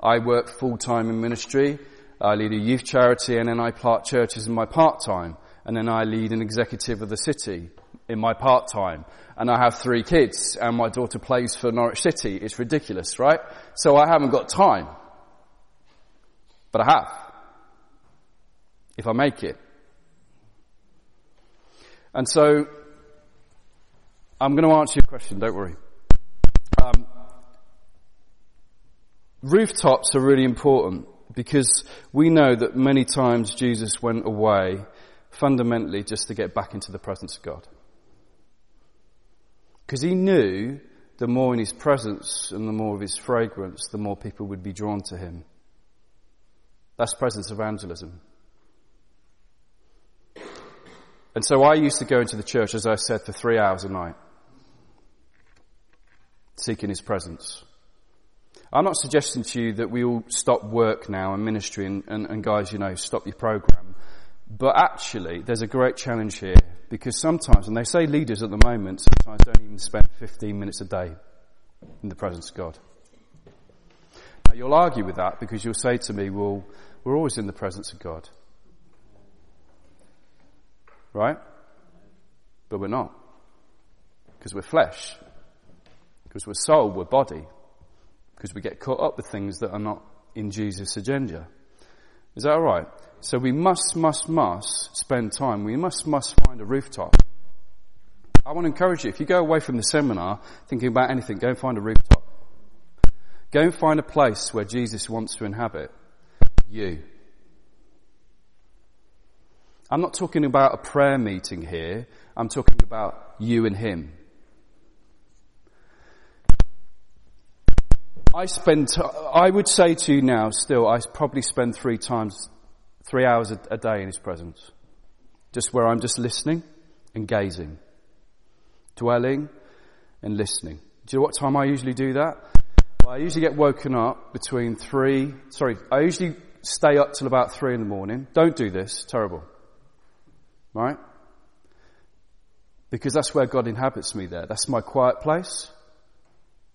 I work full time in ministry. I lead a youth charity and then I plant churches in my part time. And then I lead an executive of the city in my part time. And I have three kids and my daughter plays for Norwich City. It's ridiculous, right? So I haven't got time. But I have. If I make it. And so, I'm going to answer your question, don't worry. Um, rooftops are really important because we know that many times Jesus went away fundamentally just to get back into the presence of God. Because he knew the more in his presence and the more of his fragrance, the more people would be drawn to him. That's presence evangelism. And so I used to go into the church, as I said, for three hours a night, seeking his presence. I'm not suggesting to you that we all stop work now and ministry and, and, and guys, you know, stop your program. But actually, there's a great challenge here because sometimes, and they say leaders at the moment sometimes don't even spend 15 minutes a day in the presence of God. Now you'll argue with that because you'll say to me, well, we're always in the presence of God. Right? But we're not. Because we're flesh. Because we're soul, we're body. Because we get caught up with things that are not in Jesus' agenda. Is that alright? So we must, must, must spend time. We must, must find a rooftop. I want to encourage you, if you go away from the seminar thinking about anything, go and find a rooftop. Go and find a place where Jesus wants to inhabit you. I'm not talking about a prayer meeting here. I'm talking about you and Him. I spend, I would say to you now still, I probably spend three times, three hours a, a day in His presence. Just where I'm just listening and gazing. Dwelling and listening. Do you know what time I usually do that? Well, I usually get woken up between three, sorry, I usually stay up till about three in the morning. Don't do this. Terrible. Right? Because that's where God inhabits me there. That's my quiet place.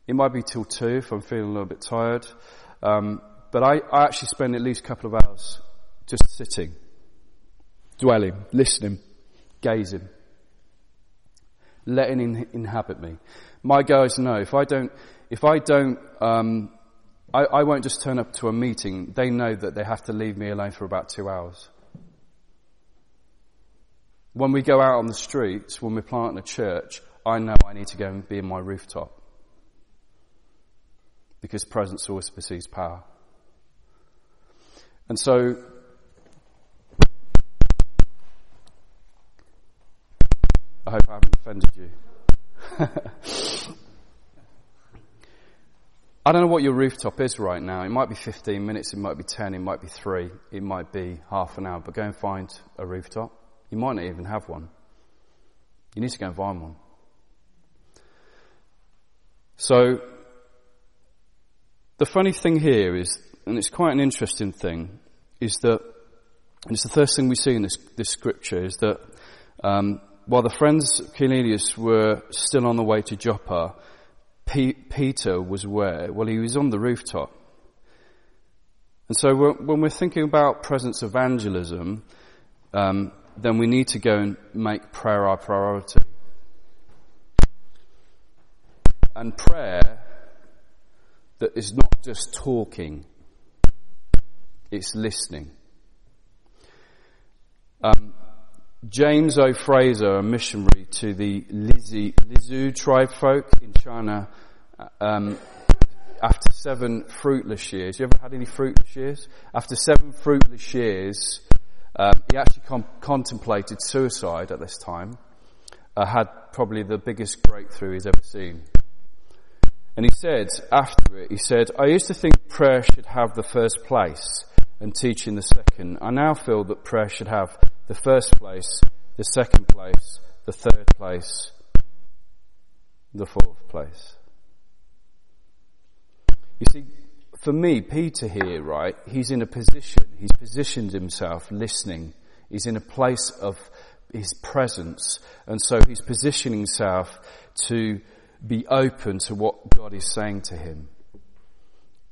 It might be till two if I'm feeling a little bit tired. Um, but I, I actually spend at least a couple of hours just sitting, dwelling, listening, gazing, letting him inhabit me. My guys know if I don't, if I don't um, I, I won't just turn up to a meeting. They know that they have to leave me alone for about two hours. When we go out on the streets, when we're planting a church, I know I need to go and be in my rooftop. Because presence always precedes power. And so, I hope I haven't offended you. [laughs] I don't know what your rooftop is right now. It might be 15 minutes, it might be 10, it might be 3, it might be half an hour, but go and find a rooftop. You might not even have one. You need to go and find one. So, the funny thing here is, and it's quite an interesting thing, is that, and it's the first thing we see in this, this scripture, is that um, while the friends of Cornelius were still on the way to Joppa, Peter was where? Well, he was on the rooftop. And so when we're thinking about presence evangelism, um, then we need to go and make prayer our priority. and prayer that is not just talking, it's listening. Um, James O. Fraser, a missionary to the Lizi, Lisu tribe folk in China, um, after seven fruitless years, you ever had any fruitless years? After seven fruitless years, um, he actually com- contemplated suicide at this time. Uh, had probably the biggest breakthrough he's ever seen. And he said, after it, he said, I used to think prayer should have the first place and teaching the second. I now feel that prayer should have the first place, the second place, the third place, the fourth place. You see, for me, Peter here, right, he's in a position, he's positioned himself listening. He's in a place of his presence. And so he's positioning himself to be open to what God is saying to him.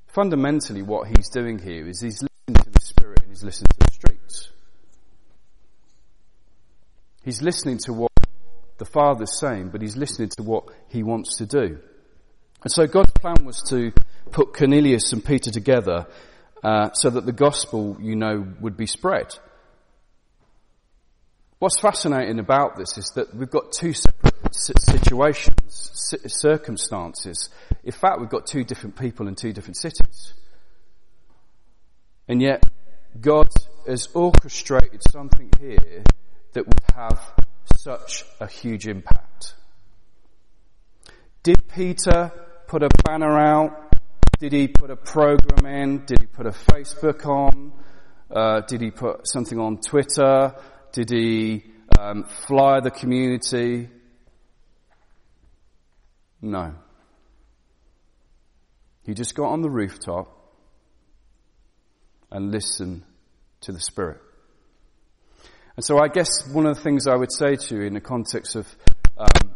Fundamentally, what he's doing here is he's listening to the Spirit and he's listening to the streets. He's listening to what the Father's saying, but he's listening to what he wants to do. And so God's plan was to put Cornelius and Peter together uh, so that the gospel, you know, would be spread. What's fascinating about this is that we've got two separate situations, circumstances. In fact, we've got two different people in two different cities. And yet, God has orchestrated something here that would have such a huge impact. Did Peter put a banner out? Did he put a program in? Did he put a Facebook on? Uh, did he put something on Twitter? Did he um, fly the community? No. He just got on the rooftop and listened to the Spirit. And so I guess one of the things I would say to you in the context of um,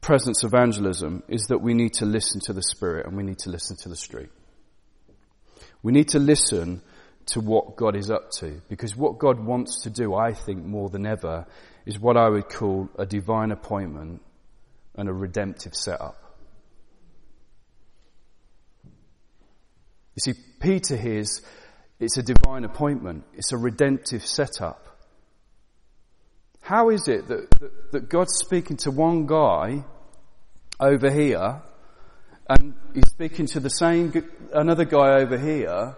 presence evangelism is that we need to listen to the Spirit and we need to listen to the street. We need to listen to what God is up to because what God wants to do, I think more than ever, is what I would call a divine appointment and a redemptive setup. You see, Peter hears it's a divine appointment. It's a redemptive setup. How is it that, that, that God's speaking to one guy over here and he's speaking to the same, another guy over here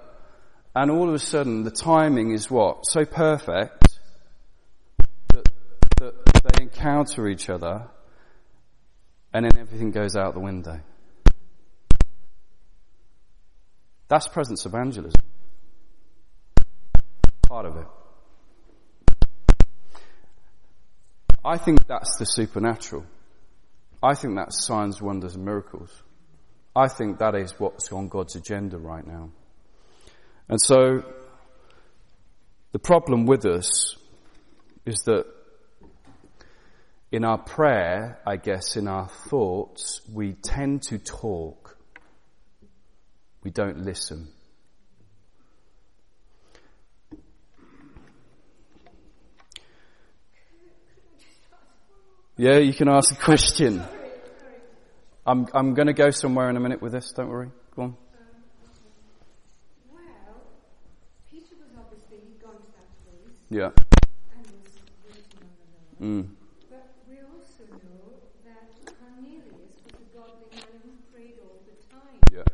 and all of a sudden the timing is what? So perfect they encounter each other and then everything goes out the window. That's presence evangelism part of it. I think that's the supernatural. I think that's signs, wonders, and miracles. I think that is what's on God's agenda right now. And so, the problem with us is that in our prayer, I guess, in our thoughts, we tend to talk. We don't listen. Yeah, you can ask a question. I'm, I'm going to go somewhere in a minute with this, don't worry. Go on. Yeah. Peter was obviously, he'd gone to that place Yeah. and was waiting on the Lord. Mm. But we also know that Cornelius was a godly man who prayed all the time. Yeah.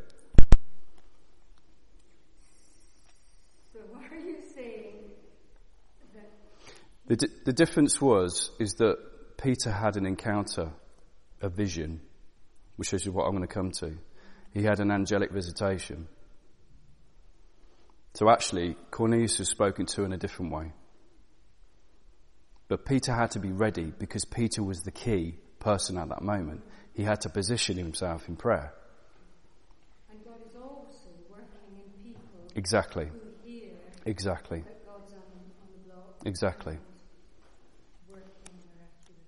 So why are you saying that The, di- the difference was, is that Peter had an encounter, a vision, which is what I'm going to come to. He had an angelic visitation. So actually, Cornelius was spoken to in a different way. But Peter had to be ready because Peter was the key person at that moment. He had to position himself in prayer. and God is also working in people Exactly. who hear Exactly. that God's on, on the block Exactly.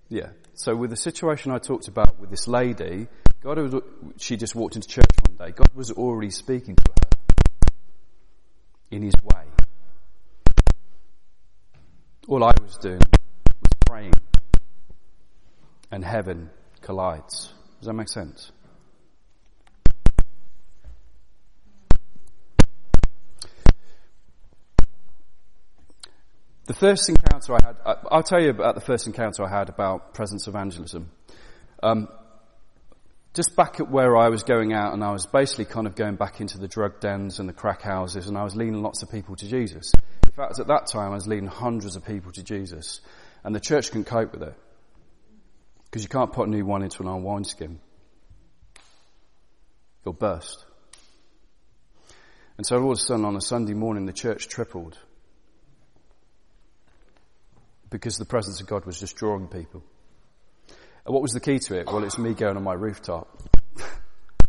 Yeah. So with the situation I talked about with this lady, God was, she just walked into church one day. God was already speaking to her in his way. All I was doing was praying and heaven collides. Does that make sense? The first encounter I had, I'll tell you about the first encounter I had about presence evangelism. Um, just back at where I was going out and I was basically kind of going back into the drug dens and the crack houses and I was leading lots of people to Jesus. In fact, at that time I was leading hundreds of people to Jesus and the church couldn't cope with it. Because you can't put a new wine into an old wineskin. It'll burst. And so all of a sudden on a Sunday morning the church tripled. Because the presence of God was just drawing people. And what was the key to it? Well, it's me going on my rooftop. [laughs]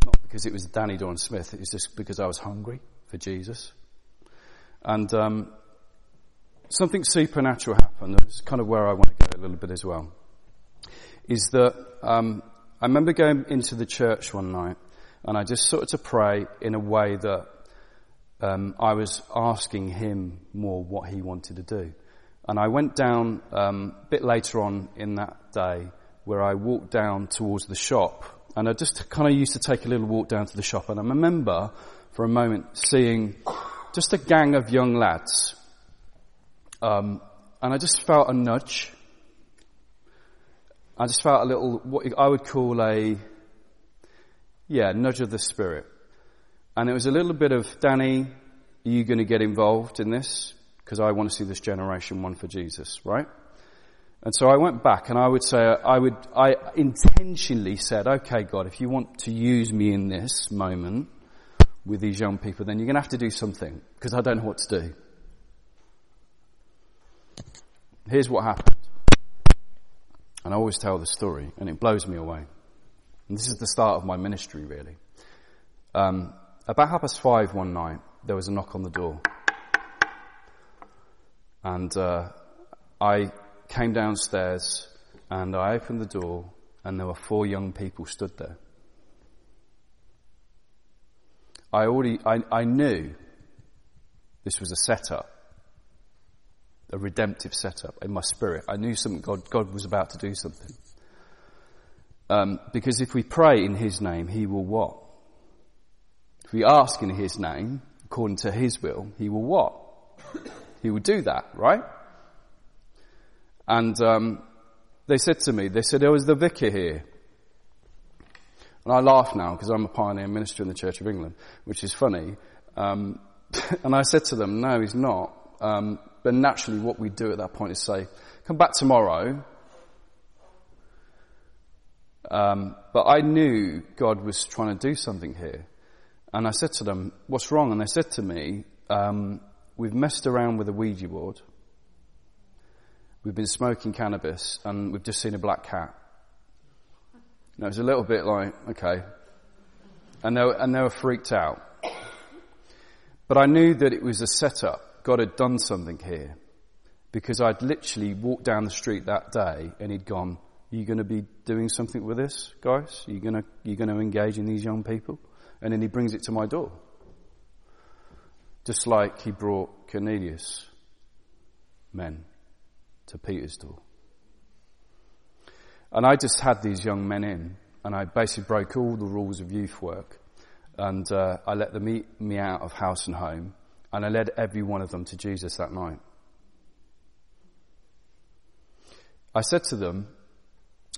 Not because it was Danny Dawn Smith, it was just because I was hungry for Jesus. And um, something supernatural happened. That's kind of where I want to go a little bit as well. Is that um, I remember going into the church one night and I just started to pray in a way that um, I was asking him more what he wanted to do. And I went down um, a bit later on in that day where I walked down towards the shop and I just kind of used to take a little walk down to the shop and I remember for a moment seeing just a gang of young lads um, and I just felt a nudge. I just felt a little, what I would call a, yeah, nudge of the spirit. And it was a little bit of, Danny, are you going to get involved in this? Because I want to see this generation won for Jesus, right? And so I went back and I would say, I would, I intentionally said, okay, God, if you want to use me in this moment with these young people, then you're going to have to do something because I don't know what to do. Here's what happened. And I always tell the story and it blows me away. And this is the start of my ministry really. Um, about half past five one night, there was a knock on the door. And, uh, I came downstairs and I opened the door and there were four young people stood there. I already, I, I knew this was a setup, a redemptive setup in my spirit. I knew something God, God was about to do something. Um, because if we pray in His name, He will what? If we ask in His name, according to His will, He will what? He would do that, right? And um, they said to me, they said, there was the vicar here. And I laugh now because I'm a pioneer minister in the Church of England, which is funny. Um, [laughs] and I said to them, no, he's not. Um, but naturally what we do at that point is say, come back tomorrow. Um, but I knew God was trying to do something here. And I said to them, what's wrong? And they said to me, um, we've messed around with a Ouija board. We've been smoking cannabis and we've just seen a black cat. And it was a little bit like, okay. And they, were, and they were freaked out. But I knew that it was a setup. God had done something here. Because I'd literally walked down the street that day and he'd gone, are you going to be doing something with this, guys? Are you going to, you going to engage in these young people? And then he brings it to my door. Just like he brought Cornelius men to Peter's door. And I just had these young men in, and I basically broke all the rules of youth work, and uh, I let them eat me out of house and home, and I led every one of them to Jesus that night. I said to them,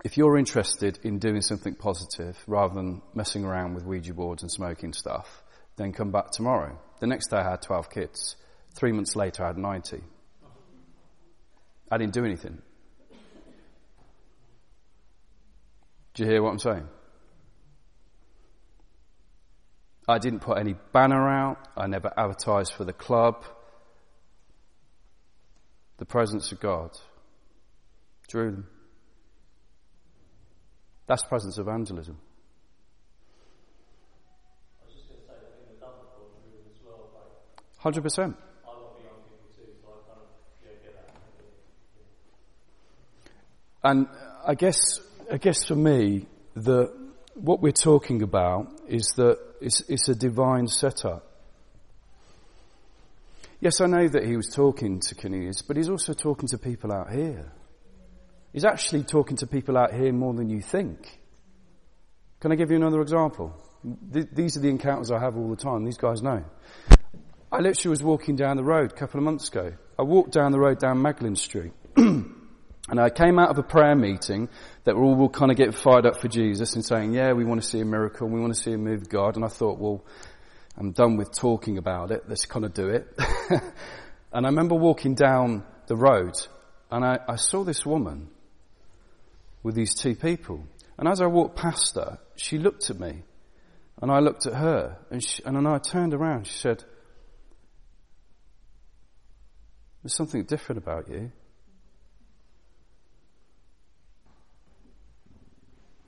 if you're interested in doing something positive rather than messing around with Ouija boards and smoking stuff, then come back tomorrow. The next day I had 12 kids. Three months later I had 90. I didn't do anything. Do you hear what I'm saying? I didn't put any banner out. I never advertised for the club. The presence of God drew them. That's presence evangelism. Hundred percent. And I guess, I guess for me, the, what we're talking about is that it's, it's a divine setup. Yes, I know that he was talking to Cornelius, but he's also talking to people out here. He's actually talking to people out here more than you think. Can I give you another example? Th- these are the encounters I have all the time. These guys know. I literally was walking down the road a couple of months ago. I walked down the road down Magdalen Street. [clears throat] and I came out of a prayer meeting that we're all kind of getting fired up for Jesus and saying, yeah, we want to see a miracle. and We want to see a move of God. And I thought, well, I'm done with talking about it. Let's kind of do it. [laughs] and I remember walking down the road and I, I saw this woman with these two people. And as I walked past her, she looked at me and I looked at her and, she, and I turned around. She said, there's something different about you.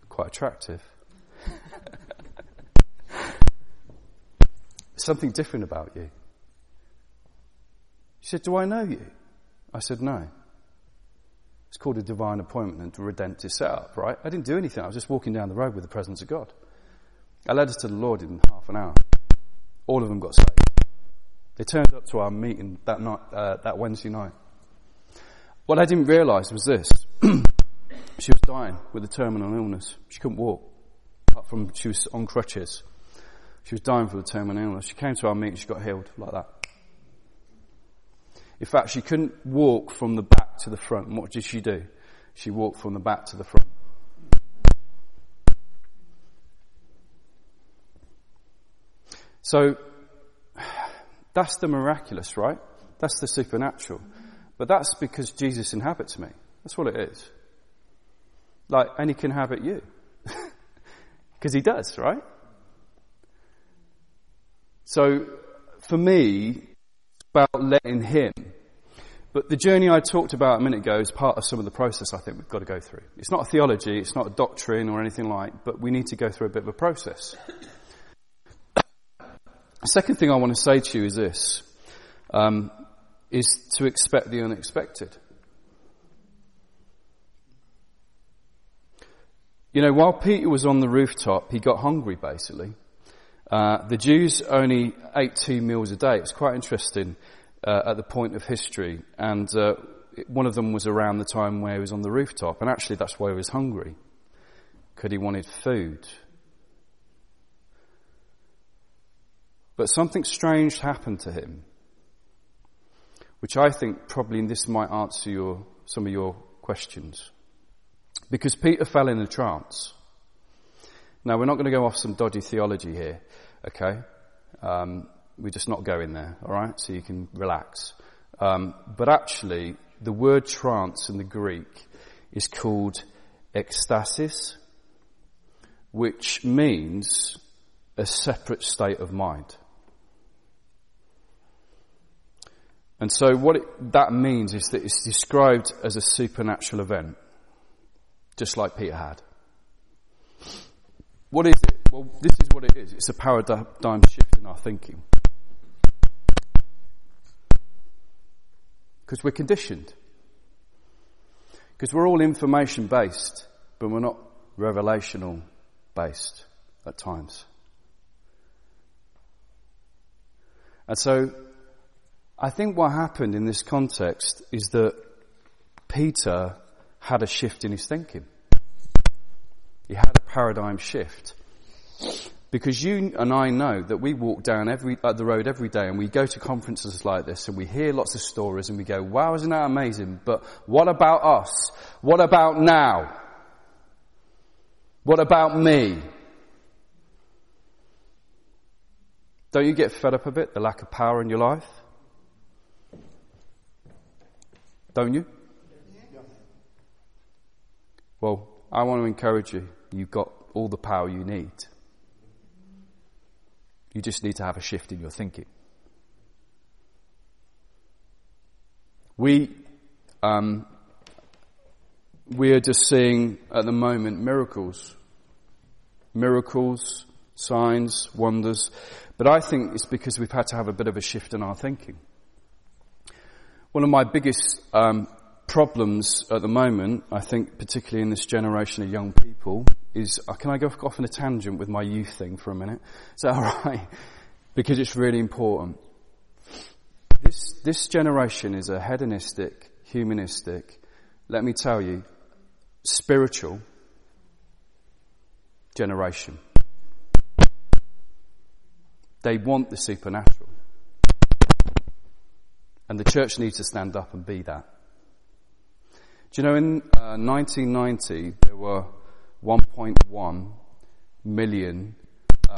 Quite attractive. [laughs] something different about you. She said, Do I know you? I said, No. It's called a divine appointment, a redemptive setup, right? I didn't do anything. I was just walking down the road with the presence of God. I led us to the Lord in half an hour. All of them got saved. They turned up to our meeting that night, uh, that Wednesday night. What I didn't realise was this: [clears throat] she was dying with a terminal illness. She couldn't walk, apart from she was on crutches. She was dying for the terminal illness. She came to our meeting. She got healed like that. In fact, she couldn't walk from the back to the front. And what did she do? She walked from the back to the front. So, that's the miraculous, right? That's the supernatural. But that's because Jesus inhabits me. That's what it is. Like, and he can inhabit you. [laughs] Because he does, right? So, for me, about letting Him. But the journey I talked about a minute ago is part of some of the process I think we've got to go through. It's not a theology, it's not a doctrine or anything like, but we need to go through a bit of a process. The second thing I want to say to you is this, um, is to expect the unexpected. You know, while Peter was on the rooftop, he got hungry basically. Uh, the Jews only ate two meals a day. It's quite interesting uh, at the point of history, and uh, one of them was around the time where he was on the rooftop, and actually that's why he was hungry, because he wanted food. But something strange happened to him, which I think probably this might answer your, some of your questions. Because Peter fell in a trance. Now, we're not going to go off some dodgy theology here, okay? Um, we're just not going there, alright? So you can relax. Um, but actually, the word trance in the Greek is called ecstasis, which means a separate state of mind. And so what it, that means is that it's described as a supernatural event, just like Peter had. What is it? Well, this is what it is. It's a paradigm shift in our thinking. Because we're conditioned. Because we're all information based, but we're not revelational based at times. And so, I think what happened in this context is that Peter had a shift in his thinking. He had a paradigm shift. Because you and I know that we walk down every, uh, the road every day and we go to conferences like this and we hear lots of stories and we go, wow, isn't that amazing? But what about us? What about now? What about me? Don't you get fed up a bit, the lack of power in your life? Don't you? Well, I want to encourage you. You've got all the power you need. You just need to have a shift in your thinking. We, um, we are just seeing at the moment miracles. Miracles, signs, wonders. But I think it's because we've had to have a bit of a shift in our thinking. One of my biggest um, problems at the moment, I think, particularly in this generation of young people, is uh, can I go off on a tangent with my youth thing for a minute? Is that [laughs] alright? Because it's really important. This, this generation is a hedonistic, humanistic, let me tell you, spiritual, generation. They want the supernatural. And the church needs to stand up and be that. Do you know in uh, 1990 there were 1.1 million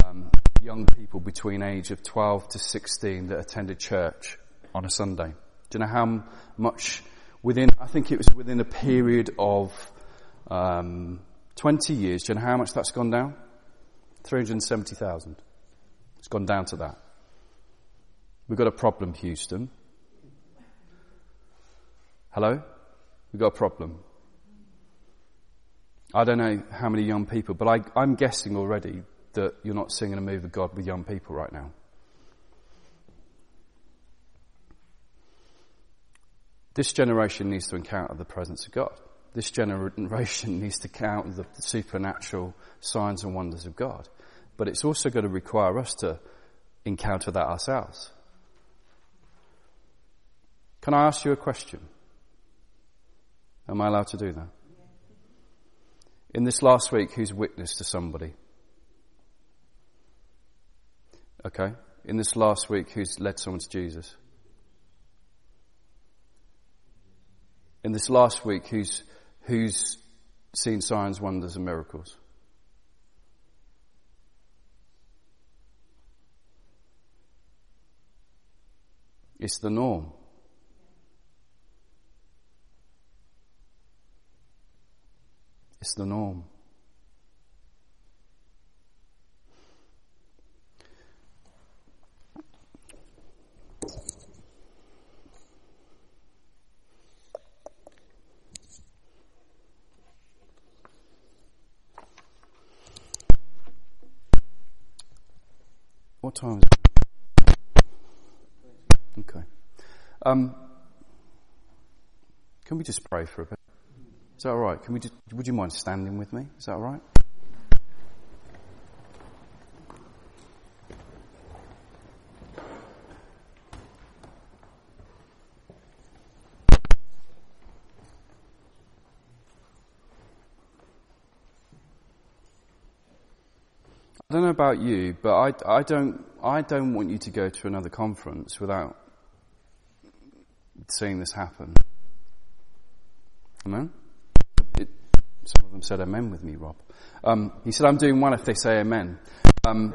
um, young people between age of 12 to 16 that attended church on a Sunday. Do you know how much within, I think it was within a period of um, 20 years, do you know how much that's gone down? 370,000. It's gone down to that. We've got a problem, Houston. Hello? We've got a problem. I don't know how many young people, but I, I'm guessing already that you're not singing a move of God with young people right now. This generation needs to encounter the presence of God. This generation [laughs] needs to count the supernatural signs and wonders of God. But it's also going to require us to encounter that ourselves. Can I ask you a question? Am I allowed to do that? In this last week, who's witness to somebody? Okay. In this last week, who's led someone to Jesus? In this last week, who's, who's seen signs, wonders, and miracles? It's the norm. It's the norm. What time is it? Okay. Um, can we just pray for a bit? Is that all right? Can we just, would you mind standing with me? Is that all right? I don't know about you, but I, I don't I don't want you to go to another conference without seeing this happen. Amen. Said amen with me, Rob. Um, he said, "I'm doing one if they say amen." Um,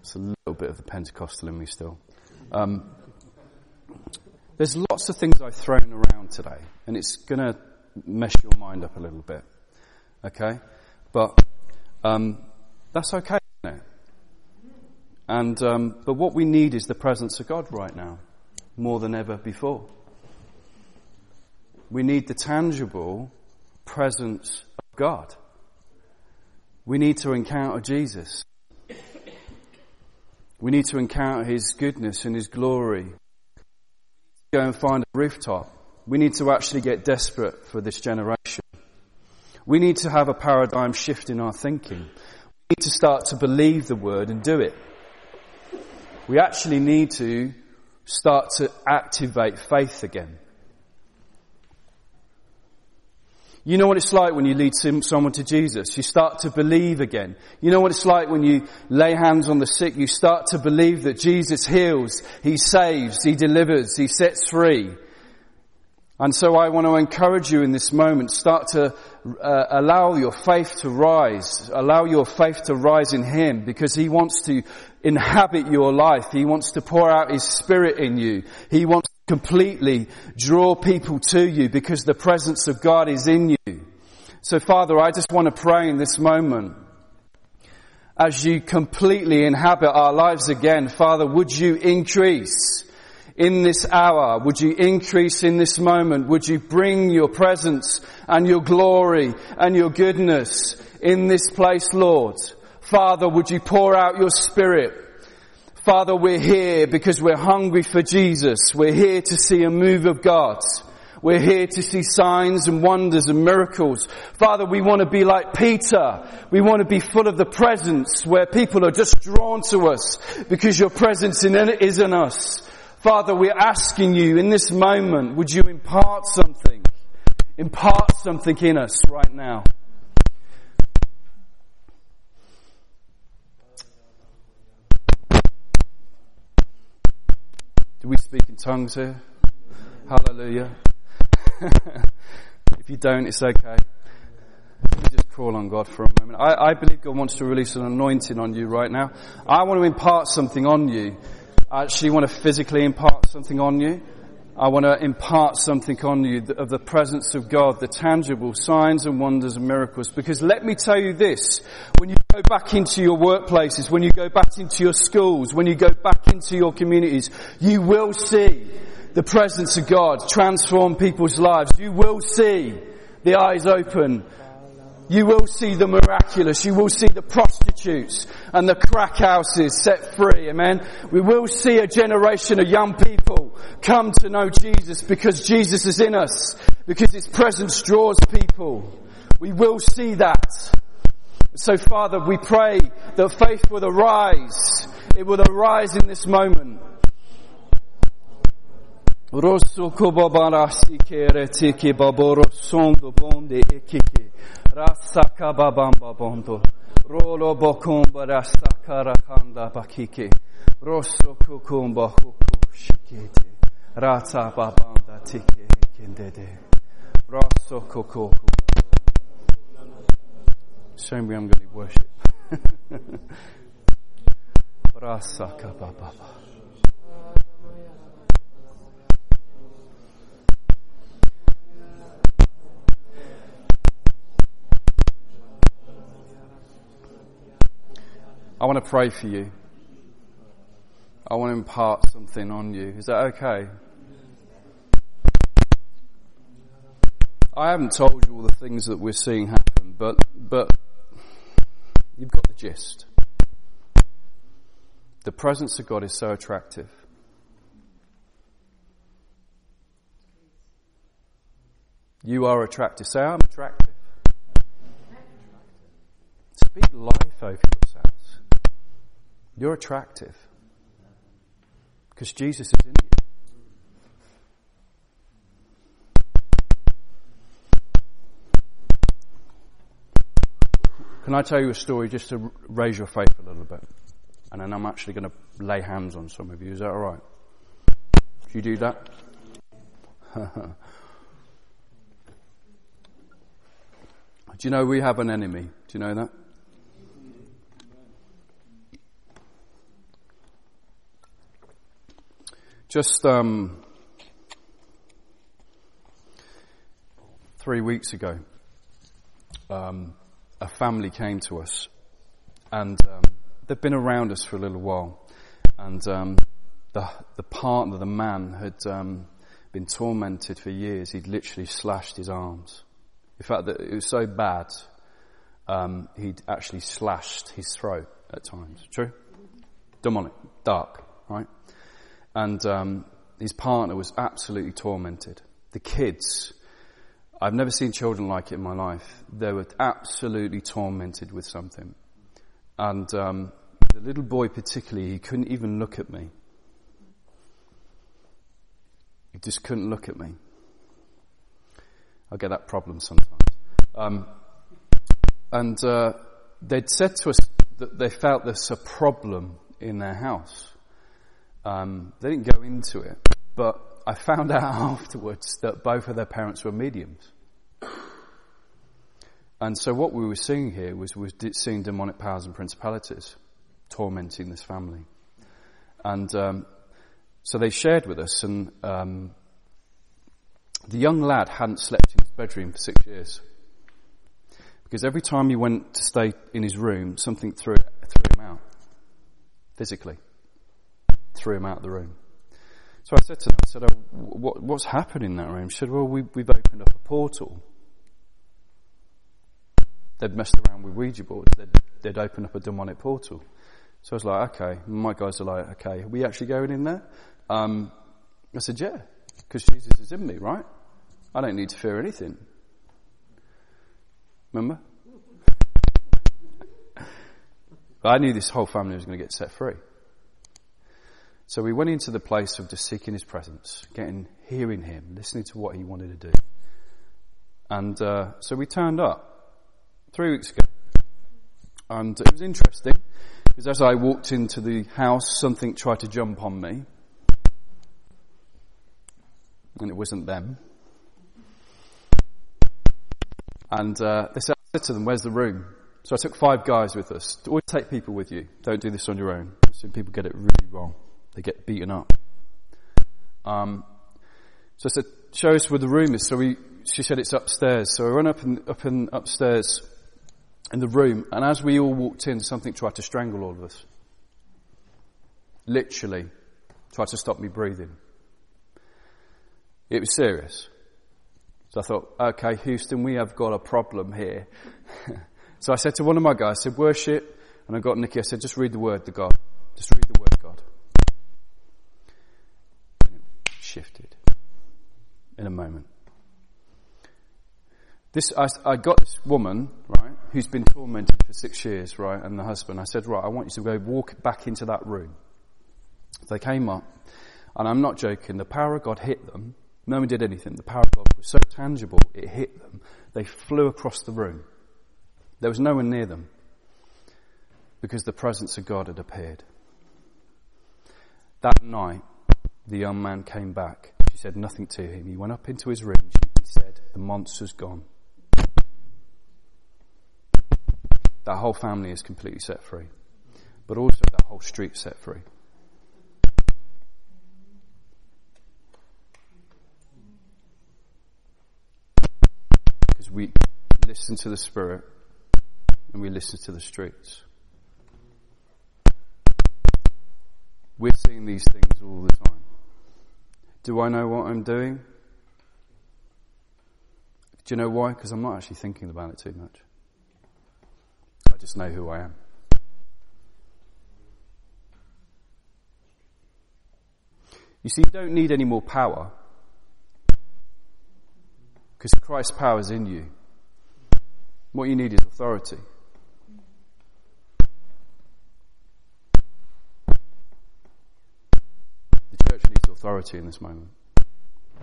it's a little bit of the Pentecostal in me still. Um, there's lots of things I've thrown around today, and it's going to mess your mind up a little bit. Okay, but um, that's okay, And um, but what we need is the presence of God right now, more than ever before. We need the tangible presence of God. We need to encounter Jesus. We need to encounter His goodness and His glory. Go and find a rooftop. We need to actually get desperate for this generation. We need to have a paradigm shift in our thinking We need to start to believe the word and do it. We actually need to start to activate faith again. You know what it's like when you lead someone to Jesus. You start to believe again. You know what it's like when you lay hands on the sick. You start to believe that Jesus heals, He saves, He delivers, He sets free. And so I want to encourage you in this moment, start to uh, allow your faith to rise, allow your faith to rise in Him because He wants to inhabit your life. He wants to pour out His Spirit in you. He wants completely draw people to you because the presence of God is in you. So Father, I just want to pray in this moment as you completely inhabit our lives again, Father, would you increase in this hour? Would you increase in this moment? Would you bring your presence and your glory and your goodness in this place, Lord? Father, would you pour out your spirit? Father, we're here because we're hungry for Jesus. We're here to see a move of God. We're here to see signs and wonders and miracles. Father, we want to be like Peter. We want to be full of the presence where people are just drawn to us because your presence is in us. Father, we're asking you in this moment, would you impart something? Impart something in us right now. Do we speak in tongues here? Hallelujah. [laughs] if you don't, it's okay. Just crawl on God for a moment. I, I believe God wants to release an anointing on you right now. I want to impart something on you. I actually want to physically impart something on you. I want to impart something on you of the presence of God, the tangible signs and wonders and miracles. Because let me tell you this, when you go back into your workplaces, when you go back into your schools, when you go back into your communities, you will see the presence of God transform people's lives. You will see the eyes open you will see the miraculous. You will see the prostitutes and the crack houses set free. Amen. We will see a generation of young people come to know Jesus because Jesus is in us, because His presence draws people. We will see that. So Father, we pray that faith will arise. It will arise in this moment. Rosso kobabarasi kere tiki baboro sondo bonde ekiki. Rasaka babamba bondo. Rolo bokumba rasaka rakanda bakiki. Rosso kukumba huku shikete. Rata babanda tiki hekindede. Rosso kukuku. Shame we haven't got worship. [laughs] Rasaka bababa. I want to pray for you. I want to impart something on you. Is that okay? I haven't told you all the things that we're seeing happen, but, but you've got the gist. The presence of God is so attractive. You are attractive. Say, I'm attractive. Speak life over yourselves. You're attractive. Because Jesus is in you. Can I tell you a story just to raise your faith a little bit? And then I'm actually going to lay hands on some of you. Is that alright? Do you do that? [laughs] do you know we have an enemy? Do you know that? Just um, three weeks ago, um, a family came to us, and um, they've been around us for a little while. And um, the the partner, the man, had um, been tormented for years. He'd literally slashed his arms. In fact, that it was so bad, um, he'd actually slashed his throat at times. True, demonic, dark, right? And um, his partner was absolutely tormented. The kids, I've never seen children like it in my life. They were absolutely tormented with something. And um, the little boy, particularly, he couldn't even look at me. He just couldn't look at me. I get that problem sometimes. Um, and uh, they'd said to us that they felt there's a problem in their house. Um, they didn't go into it, but I found out [laughs] afterwards that both of their parents were mediums. And so what we were seeing here was we were seeing demonic powers and principalities tormenting this family. And um, so they shared with us, and um, the young lad hadn't slept in his bedroom for six years. Because every time he went to stay in his room, something threw, threw him out, physically threw him out of the room. So I said to them, I said, oh, what, what's happened in that room? She said, well, we, we've opened up a portal. They'd messed around with Ouija boards. They'd, they'd opened up a demonic portal. So I was like, okay. My guys are like, okay, are we actually going in there? Um, I said, yeah, because Jesus is in me, right? I don't need to fear anything. Remember? [laughs] I knew this whole family was going to get set free. So we went into the place of just seeking his presence, getting, hearing him, listening to what he wanted to do. And uh, so we turned up three weeks ago. And it was interesting because as I walked into the house, something tried to jump on me. and it wasn't them. And uh, they said, I said to them, "Where's the room?" So I took five guys with us. Always take people with you. Don't do this on your own. So people get it really wrong. They get beaten up. Um, so I said, "Show us where the room is." So we, she said, "It's upstairs." So I went up and up and upstairs in the room, and as we all walked in, something tried to strangle all of us. Literally, tried to stop me breathing. It was serious. So I thought, okay, Houston, we have got a problem here. [laughs] so I said to one of my guys, I said, worship. And I got Nikki, I said, just read the word to God. Just read the word God. And it shifted in a moment. This, I, I got this woman, right, who's been tormented for six years, right, and the husband. I said, right, I want you to go walk back into that room. They came up, and I'm not joking, the power of God hit them no one did anything. The power of God was so tangible, it hit them. They flew across the room. There was no one near them because the presence of God had appeared. That night, the young man came back. She said nothing to him. He went up into his room. She said, The monster's gone. That whole family is completely set free. But also that whole street set free. Because we listen to the Spirit and we listen to the streets. We're seeing these things all the time. Do I know what I'm doing? Do you know why? Because I'm not actually thinking about it too much. I just know who I am. You see, you don't need any more power because Christ's power is in you. What you need is authority. The church needs authority in this moment.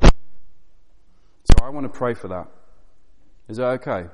So I want to pray for that. Is that okay?